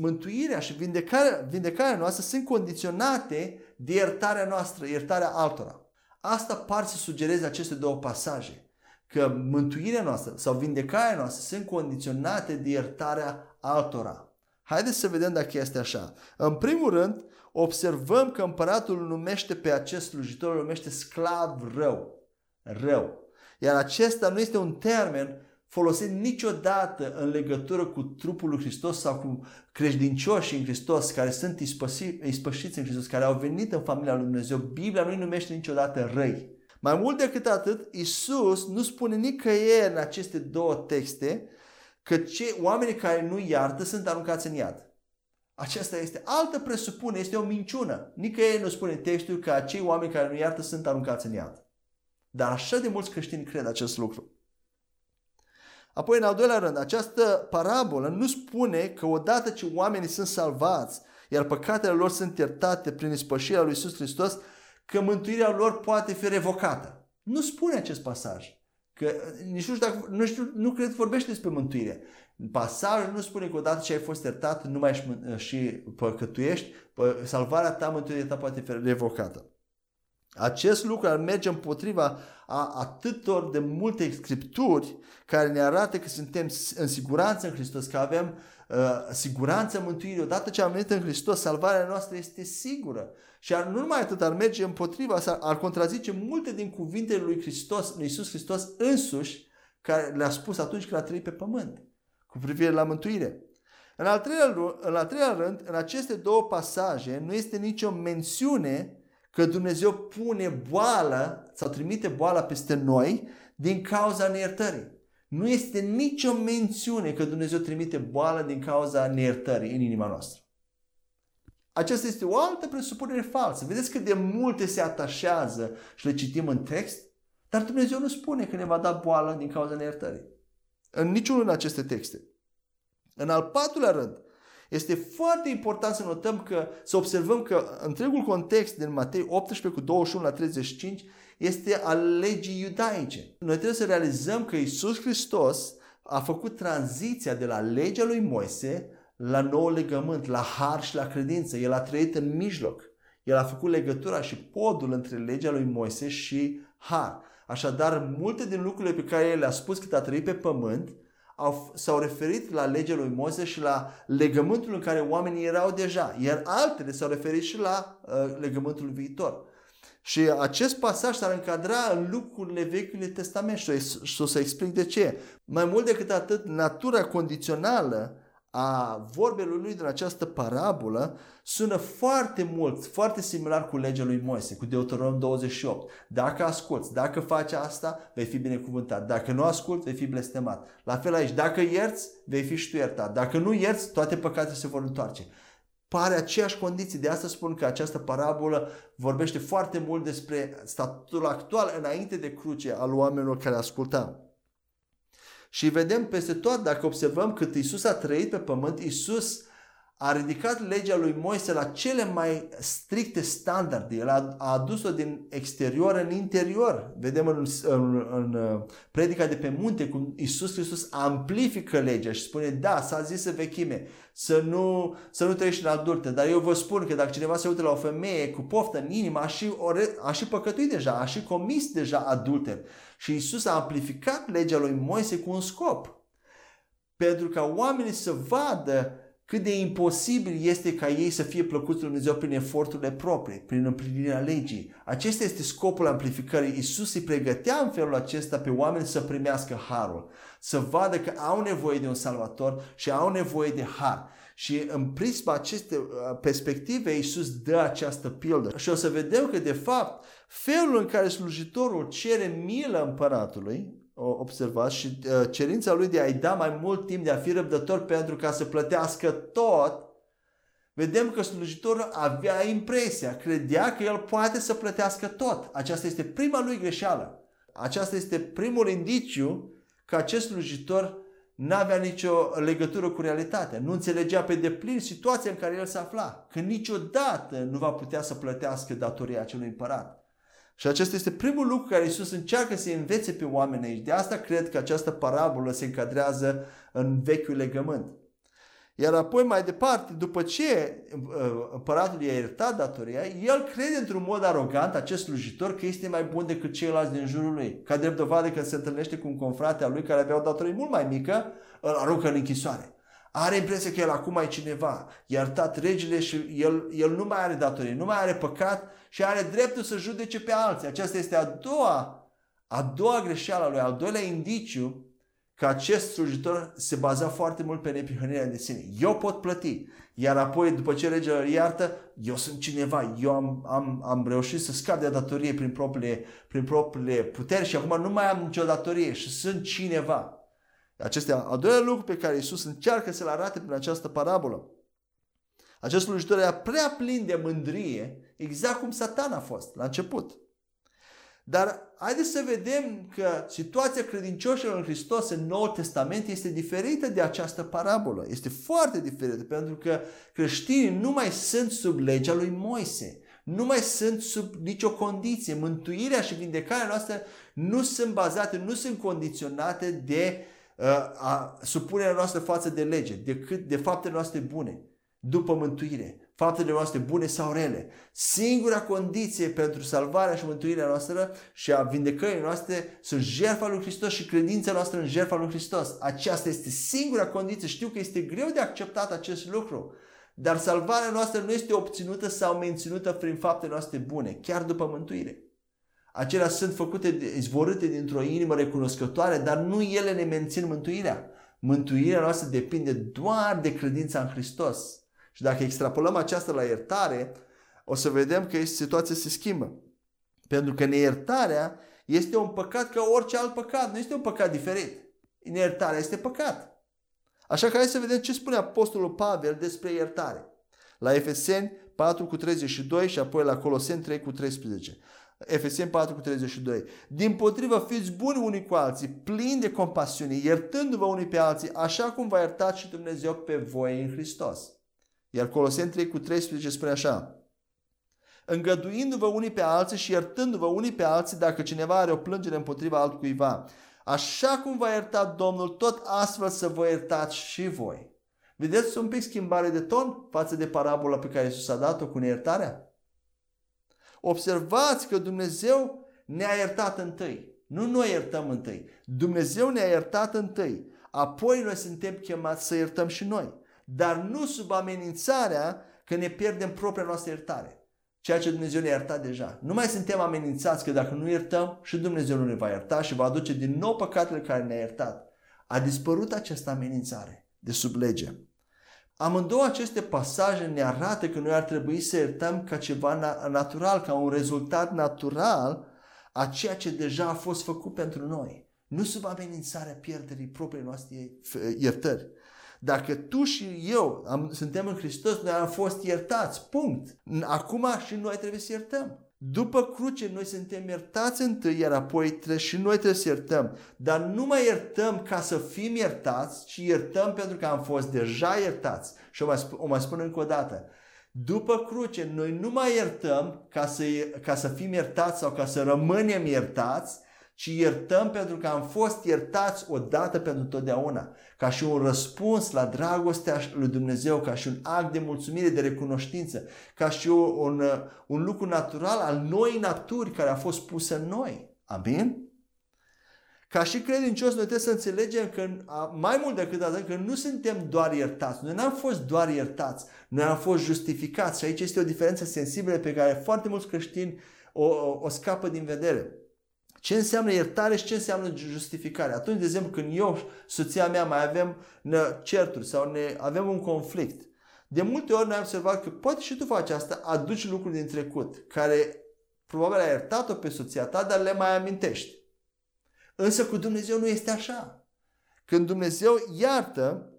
mântuirea și vindecarea, vindecarea noastră sunt condiționate de iertarea noastră, iertarea altora. Asta par să sugereze aceste două pasaje. Că mântuirea noastră sau vindecarea noastră sunt condiționate de iertarea altora. Haideți să vedem dacă este așa. În primul rând, observăm că împăratul numește pe acest slujitor, îl numește sclav rău. Rău. Iar acesta nu este un termen folosit niciodată în legătură cu trupul lui Hristos sau cu credincioșii în Hristos care sunt ispășiți în Hristos, care au venit în familia lui Dumnezeu. Biblia nu-i numește niciodată răi. Mai mult decât atât, Isus nu spune nicăieri în aceste două texte că cei oamenii care nu iartă sunt aruncați în iad. Aceasta este altă presupune, este o minciună. Nicăieri nu spune textul că acei oameni care nu iartă sunt aruncați în iad. Dar așa de mulți creștini cred acest lucru. Apoi, în al doilea rând, această parabolă nu spune că odată ce oamenii sunt salvați, iar păcatele lor sunt iertate prin ispășirea lui Iisus Hristos, că mântuirea lor poate fi revocată. Nu spune acest pasaj. Că, nici nu știu, dacă, nu, știu, nu cred că vorbește despre mântuire. Pasajul nu spune că odată ce ai fost iertat, nu mai și păcătuiești, salvarea ta, mântuirea ta poate fi revocată. Acest lucru ar merge împotriva a atâtor de multe scripturi care ne arată că suntem în siguranță în Hristos, că avem uh, siguranță mântuirii. Odată ce am venit în Hristos, salvarea noastră este sigură. Și ar, nu numai atât, ar merge împotriva, ar contrazice multe din cuvintele lui Hristos, lui Iisus Hristos însuși, care le-a spus atunci când a trăit pe pământ, cu privire la mântuire. În al, treilea, în al treilea rând, în aceste două pasaje nu este nicio mențiune că Dumnezeu pune boală sau trimite boala peste noi din cauza neiertării. Nu este nicio mențiune că Dumnezeu trimite boală din cauza neiertării în inima noastră. Aceasta este o altă presupunere falsă. Vedeți cât de multe se atașează și le citim în text? Dar Dumnezeu nu spune că ne va da boală din cauza neiertării. În niciunul din aceste texte. În al patrulea rând, este foarte important să notăm că, să observăm că întregul context din Matei 18 cu 21 la 35 este al legii iudaice. Noi trebuie să realizăm că Isus Hristos a făcut tranziția de la legea lui Moise la nou legământ, la har și la credință. El a trăit în mijloc. El a făcut legătura și podul între legea lui Moise și har. Așadar, multe din lucrurile pe care el le-a spus cât a trăit pe pământ, au, s-au referit la legea lui Moise și la legământul în care oamenii erau deja, iar altele s-au referit și la uh, legământul viitor. Și acest pasaj s-ar încadra în lucrurile Vechiului Testament și o să explic de ce. Mai mult decât atât, natura condițională a vorbelor lui din această parabolă sună foarte mult, foarte similar cu legea lui Moise, cu Deuteronom 28. Dacă asculți, dacă faci asta, vei fi binecuvântat. Dacă nu asculți, vei fi blestemat. La fel aici, dacă ierți, vei fi și tu iertat. Dacă nu ierți, toate păcatele se vor întoarce. Pare aceeași condiție. De asta spun că această parabolă vorbește foarte mult despre statutul actual înainte de cruce al oamenilor care ascultau. Și vedem peste tot, dacă observăm cât Isus a trăit pe pământ, Isus a ridicat legea lui Moise la cele mai stricte standarde. El a, a adus-o din exterior în interior. Vedem în, în, în uh, predica de pe munte cum Isus Hristos amplifică legea și spune, da, s-a zis să vechime, să nu, să nu trăiești în adultă, dar eu vă spun că dacă cineva se uită la o femeie cu poftă în inimă, a și, ore, a și păcătuit deja, a și comis deja adulter. Și Isus a amplificat legea lui Moise cu un scop. Pentru ca oamenii să vadă cât de imposibil este ca ei să fie plăcuți lui Dumnezeu prin eforturile proprii, prin împlinirea legii. Acesta este scopul amplificării. Isus îi pregătea în felul acesta pe oameni să primească harul, să vadă că au nevoie de un salvator și au nevoie de har. Și în prisma acestei uh, perspective, Iisus dă această pildă. Și o să vedem că, de fapt, felul în care slujitorul cere milă împăratului, observați, și uh, cerința lui de a-i da mai mult timp, de a fi răbdător pentru ca să plătească tot, vedem că slujitorul avea impresia, credea că el poate să plătească tot. Aceasta este prima lui greșeală. Aceasta este primul indiciu că acest slujitor n-avea nicio legătură cu realitatea, nu înțelegea pe deplin situația în care el se afla, că niciodată nu va putea să plătească datoria acelui împărat. Și acesta este primul lucru care Isus încearcă să învețe pe oameni aici. De asta cred că această parabolă se încadrează în vechiul legământ. Iar apoi mai departe, după ce uh, împăratul i-a iertat datoria, el crede într-un mod arogant, acest slujitor, că este mai bun decât ceilalți din jurul lui. Ca drept dovadă că se întâlnește cu un confrate al lui care avea o datorie mult mai mică, îl aruncă în închisoare. Are impresia că el acum e cineva, iertat regele și el, el nu mai are datorie, nu mai are păcat și are dreptul să judece pe alții. Aceasta este a doua, a doua greșeală a lui, al doilea indiciu că acest slujitor se baza foarte mult pe nepihănirea de sine. Eu pot plăti. Iar apoi, după ce regele îl iartă, eu sunt cineva, eu am, am, am reușit să scap de datorie prin propriile, prin propriile puteri și acum nu mai am nicio datorie și sunt cineva. Acesta e al doilea lucru pe care Iisus încearcă să-l arate prin această parabolă. Acest slujitor era prea plin de mândrie, exact cum Satan a fost la început. Dar haideți să vedem că situația credincioșilor în Hristos în Noul Testament este diferită de această parabolă. Este foarte diferită pentru că creștinii nu mai sunt sub legea lui Moise. Nu mai sunt sub nicio condiție. Mântuirea și vindecarea noastră nu sunt bazate, nu sunt condiționate de uh, a, supunerea noastră față de lege, decât de faptele noastre bune după mântuire faptele noastre bune sau rele. Singura condiție pentru salvarea și mântuirea noastră și a vindecării noastre sunt jertfa lui Hristos și credința noastră în jertfa lui Hristos. Aceasta este singura condiție. Știu că este greu de acceptat acest lucru. Dar salvarea noastră nu este obținută sau menținută prin faptele noastre bune, chiar după mântuire. Acelea sunt făcute, izvorâte dintr-o inimă recunoscătoare, dar nu ele ne mențin mântuirea. Mântuirea noastră depinde doar de credința în Hristos. Și dacă extrapolăm aceasta la iertare, o să vedem că situația se schimbă. Pentru că neiertarea este un păcat ca orice alt păcat, nu este un păcat diferit. Neiertarea este păcat. Așa că hai să vedem ce spune Apostolul Pavel despre iertare. La Efeseni 4 cu 32 și apoi la Coloseni 3 cu 13. Efeseni 4 cu 32. Din potrivă, fiți buni unii cu alții, plini de compasiune, iertându-vă unii pe alții, așa cum v-a iertat și Dumnezeu pe voi în Hristos. Iar Coloseni 3 cu 13 spune așa. Îngăduindu-vă unii pe alții și iertându-vă unii pe alții dacă cineva are o plângere împotriva altcuiva. Așa cum v-a iertat Domnul, tot astfel să vă iertați și voi. Vedeți un pic schimbare de ton față de parabola pe care Iisus a dat-o cu neiertarea? Observați că Dumnezeu ne-a iertat întâi. Nu noi iertăm întâi. Dumnezeu ne-a iertat întâi. Apoi noi suntem chemați să iertăm și noi dar nu sub amenințarea că ne pierdem propria noastră iertare. Ceea ce Dumnezeu ne-a iertat deja. Nu mai suntem amenințați că dacă nu iertăm și Dumnezeu nu ne va ierta și va aduce din nou păcatele care ne-a iertat. A dispărut această amenințare de sub lege. Amândouă aceste pasaje ne arată că noi ar trebui să iertăm ca ceva natural, ca un rezultat natural a ceea ce deja a fost făcut pentru noi. Nu sub amenințarea pierderii propriei noastre iertări. Dacă tu și eu am, suntem în Hristos, noi am fost iertați. Punct. Acum și noi trebuie să iertăm. După cruce noi suntem iertați întâi, iar apoi trebuie, și noi trebuie să iertăm. Dar nu mai iertăm ca să fim iertați, ci iertăm pentru că am fost deja iertați. Și o mai, spun, o mai spun încă o dată. După cruce noi nu mai iertăm ca să, ca să fim iertați sau ca să rămânem iertați, ci iertăm pentru că am fost iertați odată pentru totdeauna, ca și un răspuns la dragostea lui Dumnezeu, ca și un act de mulțumire, de recunoștință, ca și un, un lucru natural al noi naturi care a fost pusă în noi. Amin? Ca și credincioși, noi trebuie să înțelegem că mai mult decât atât, că nu suntem doar iertați. Noi n-am fost doar iertați, noi am fost justificați. Și aici este o diferență sensibilă pe care foarte mulți creștini o, o, o scapă din vedere. Ce înseamnă iertare și ce înseamnă justificare? Atunci, de exemplu, când eu, soția mea, mai avem certuri sau ne, avem un conflict, de multe ori noi am observat că poate și tu faci asta, aduci lucruri din trecut, care probabil ai iertat-o pe soția ta, dar le mai amintești. Însă cu Dumnezeu nu este așa. Când Dumnezeu iartă,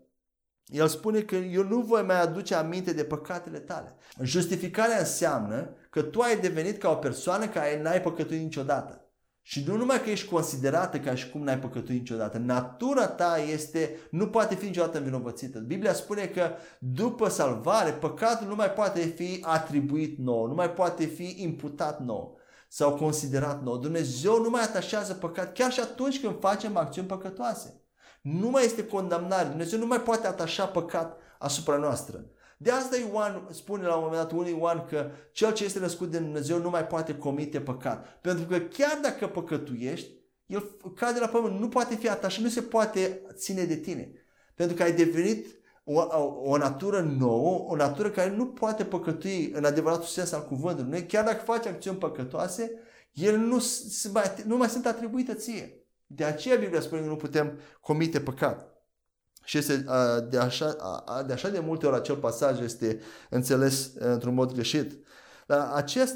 El spune că eu nu voi mai aduce aminte de păcatele tale. Justificarea înseamnă că tu ai devenit ca o persoană care n-ai păcătuit niciodată. Și nu numai că ești considerată ca și cum n-ai păcătuit niciodată, natura ta este, nu poate fi niciodată învinovățită. Biblia spune că după salvare, păcatul nu mai poate fi atribuit nou, nu mai poate fi imputat nou sau considerat nou. Dumnezeu nu mai atașează păcat chiar și atunci când facem acțiuni păcătoase. Nu mai este condamnare. Dumnezeu nu mai poate atașa păcat asupra noastră. De asta Ioan spune la un moment dat unui Ioan că cel ce este născut din Dumnezeu nu mai poate comite păcat. Pentru că chiar dacă păcătuiești, el cade la pământ, nu poate fi atașat, nu se poate ține de tine. Pentru că ai devenit o, o, o natură nouă, o natură care nu poate păcătui în adevăratul sens al cuvântului. Chiar dacă faci acțiuni păcătoase, ele nu, mai, nu mai sunt atribuite ție. De aceea Biblia spune că nu putem comite păcat. Și este de așa, de așa de multe ori acel pasaj este înțeles într-un mod greșit. Dar acest,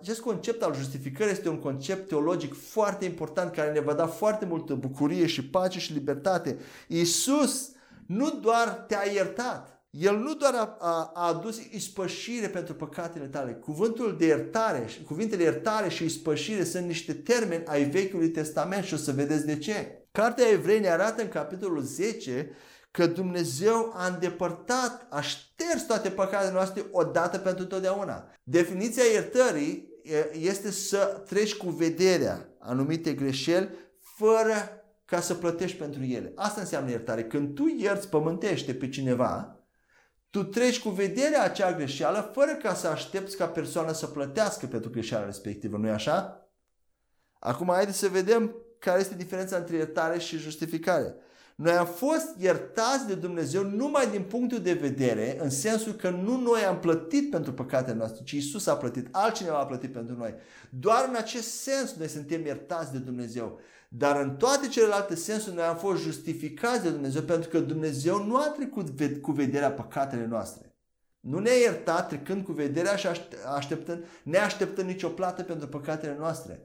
acest concept al justificării este un concept teologic foarte important care ne va da foarte multă bucurie și pace și libertate. Iisus nu doar te-a iertat, El nu doar a, a, a adus ispășire pentru păcatele tale. Cuvântul de iertare, cuvintele iertare și ispășire sunt niște termeni ai Vechiului Testament și o să vedeți de ce. Cartea Evrei ne arată în capitolul 10 că Dumnezeu a îndepărtat, a șters toate păcatele noastre odată pentru totdeauna. Definiția iertării este să treci cu vederea anumite greșeli fără ca să plătești pentru ele. Asta înseamnă iertare. Când tu ierți pământește pe cineva, tu treci cu vederea acea greșeală fără ca să aștepți ca persoana să plătească pentru greșeala respectivă, nu-i așa? Acum haideți să vedem care este diferența între iertare și justificare. Noi am fost iertați de Dumnezeu numai din punctul de vedere, în sensul că nu noi am plătit pentru păcatele noastre, ci Isus a plătit, altcineva a plătit pentru noi. Doar în acest sens noi suntem iertați de Dumnezeu. Dar în toate celelalte sensuri noi am fost justificați de Dumnezeu pentru că Dumnezeu nu a trecut cu vederea păcatele noastre. Nu ne-a iertat trecând cu vederea și așteptând, neașteptând nicio plată pentru păcatele noastre.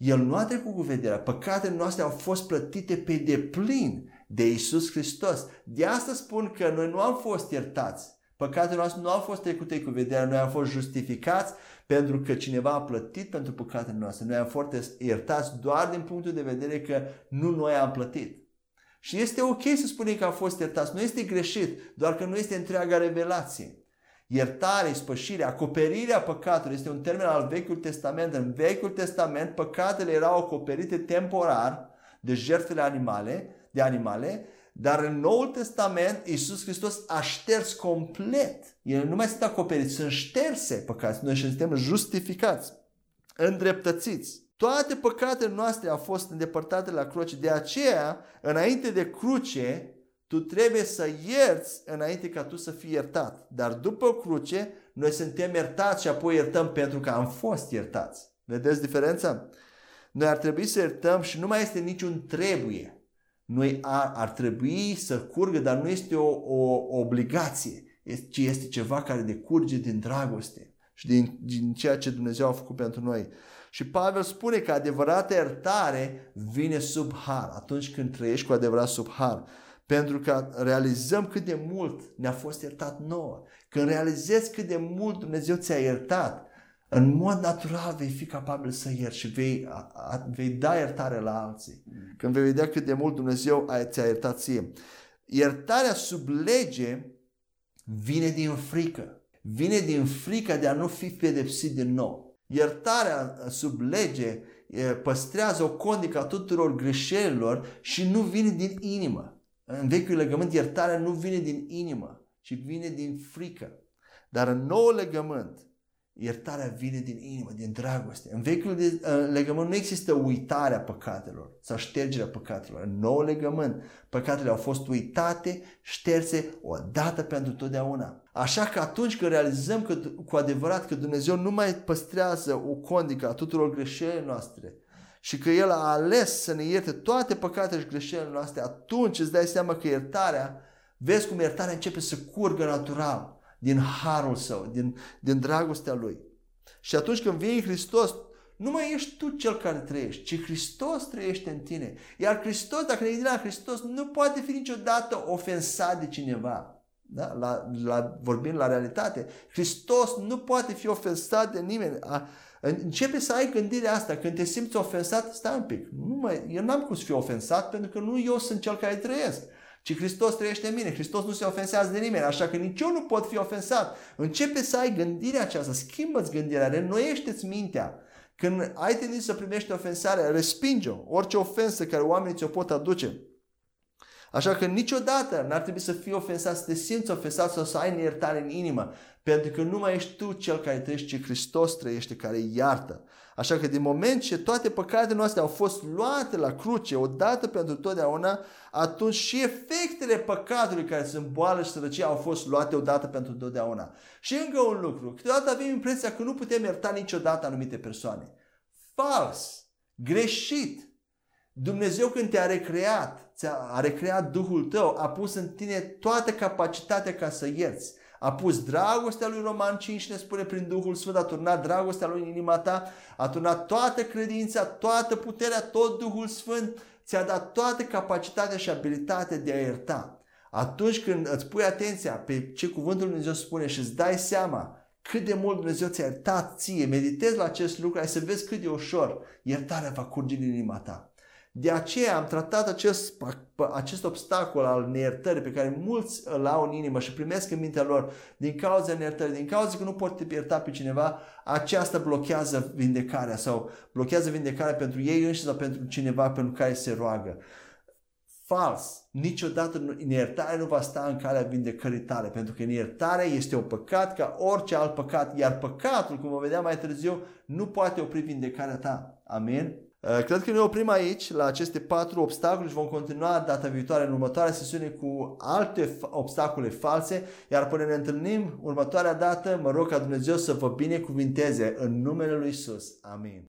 El nu a trecut cu vederea. Păcatele noastre au fost plătite pe deplin de Isus Hristos. De asta spun că noi nu am fost iertați. Păcatele noastre nu au fost trecute cu vederea, noi am fost justificați pentru că cineva a plătit pentru păcatele noastre. Noi am fost iertați doar din punctul de vedere că nu noi am plătit. Și este ok să spunem că am fost iertați. Nu este greșit, doar că nu este întreaga revelație. Iertare, spășire, acoperirea păcatului este un termen al Vechiul Testament. În Vechiul Testament păcatele erau acoperite temporar de jertfele animale, de animale, dar în Noul Testament Iisus Hristos a șters complet. Ele nu mai sunt acoperiți, sunt șterse păcați. Noi suntem justificați, îndreptățiți. Toate păcatele noastre au fost îndepărtate la cruce. De aceea, înainte de cruce, tu trebuie să ierți înainte ca tu să fii iertat. Dar după cruce, noi suntem iertați și apoi iertăm pentru că am fost iertați. Vedeți diferența? Noi ar trebui să iertăm și nu mai este niciun trebuie. Noi ar, ar trebui să curgă, dar nu este o, o obligație, ci este ceva care decurge din dragoste și din, din ceea ce Dumnezeu a făcut pentru noi. Și Pavel spune că adevărata iertare vine sub har, atunci când trăiești cu adevărat sub har. Pentru că realizăm cât de mult ne-a fost iertat nouă. Când realizezi cât de mult Dumnezeu ți-a iertat, în mod natural vei fi capabil să ierți și vei, a, a, vei da iertare la alții. Când vei vedea cât de mult Dumnezeu a, ți-a iertat ție. Iertarea sub lege vine din frică. Vine din frica de a nu fi pedepsit din nou. Iertarea sub lege păstrează o condică a tuturor greșelilor și nu vine din inimă. În vechiul legământ iertarea nu vine din inimă, ci vine din frică. Dar în nou legământ, Iertarea vine din inimă, din dragoste. În vechiul de, în legământ nu există uitarea păcatelor sau ștergerea păcatelor. În nou legământ, păcatele au fost uitate, șterse odată pentru totdeauna. Așa că atunci când realizăm că, cu adevărat că Dumnezeu nu mai păstrează o condică a tuturor greșelile noastre, și că El a ales să ne ierte toate păcatele și greșelile noastre, atunci îți dai seama că iertarea, vezi cum iertarea începe să curgă natural din harul său, din, din dragostea lui. Și atunci când vine Hristos, nu mai ești tu cel care trăiești, ci Hristos trăiește în tine. Iar Hristos, dacă ne gândim la Hristos, nu poate fi niciodată ofensat de cineva. Da? La, la, vorbind la realitate, Hristos nu poate fi ofensat de nimeni. A, începe să ai gândirea asta. Când te simți ofensat, stai un pic. Nu mai, eu n-am cum să fiu ofensat pentru că nu eu sunt cel care trăiesc ci Hristos trăiește în mine. Hristos nu se ofensează de nimeni, așa că nici eu nu pot fi ofensat. Începe să ai gândirea aceasta, schimbă-ți gândirea, renoiește-ți mintea. Când ai tendință să primești ofensare, respinge-o, orice ofensă care oamenii ți-o pot aduce. Așa că niciodată n-ar trebui să fii ofensat, să te simți ofensat sau să ai neiertare în inimă. Pentru că nu mai ești tu cel care trăiește, ci Hristos trăiește, care iartă. Așa că din moment ce toate păcatele noastre au fost luate la cruce odată pentru totdeauna, atunci și efectele păcatului care sunt boală și sărăcie au fost luate odată pentru totdeauna. Și încă un lucru, câteodată avem impresia că nu putem ierta niciodată anumite persoane. Fals, greșit. Dumnezeu când te-a recreat, ți-a recreat Duhul tău, a pus în tine toată capacitatea ca să ierți a pus dragostea lui Roman 5, ne spune prin Duhul Sfânt, a turnat dragostea lui în inima ta, a turnat toată credința, toată puterea, tot Duhul Sfânt, ți-a dat toată capacitatea și abilitatea de a ierta. Atunci când îți pui atenția pe ce cuvântul Lui Dumnezeu spune și îți dai seama cât de mult Dumnezeu ți-a iertat ție, meditezi la acest lucru, ai să vezi cât de ușor iertarea va curge din inima ta. De aceea am tratat acest, acest obstacol al neiertării pe care mulți îl au în inimă și primesc în mintea lor din cauza neiertării, din cauza că nu pot ierta pe cineva, aceasta blochează vindecarea sau blochează vindecarea pentru ei înșiși sau pentru cineva pentru care se roagă. Fals. Niciodată neiertarea nu va sta în calea vindecării tale, pentru că neiertarea este un păcat ca orice alt păcat, iar păcatul, cum vom vedea mai târziu, nu poate opri vindecarea ta. Amin? Uh, cred că ne oprim aici la aceste patru obstacole și vom continua data viitoare în următoarea sesiune cu alte obstacole false, iar până ne întâlnim următoarea dată, mă rog ca Dumnezeu să vă binecuvinteze în numele Lui Isus. Amin.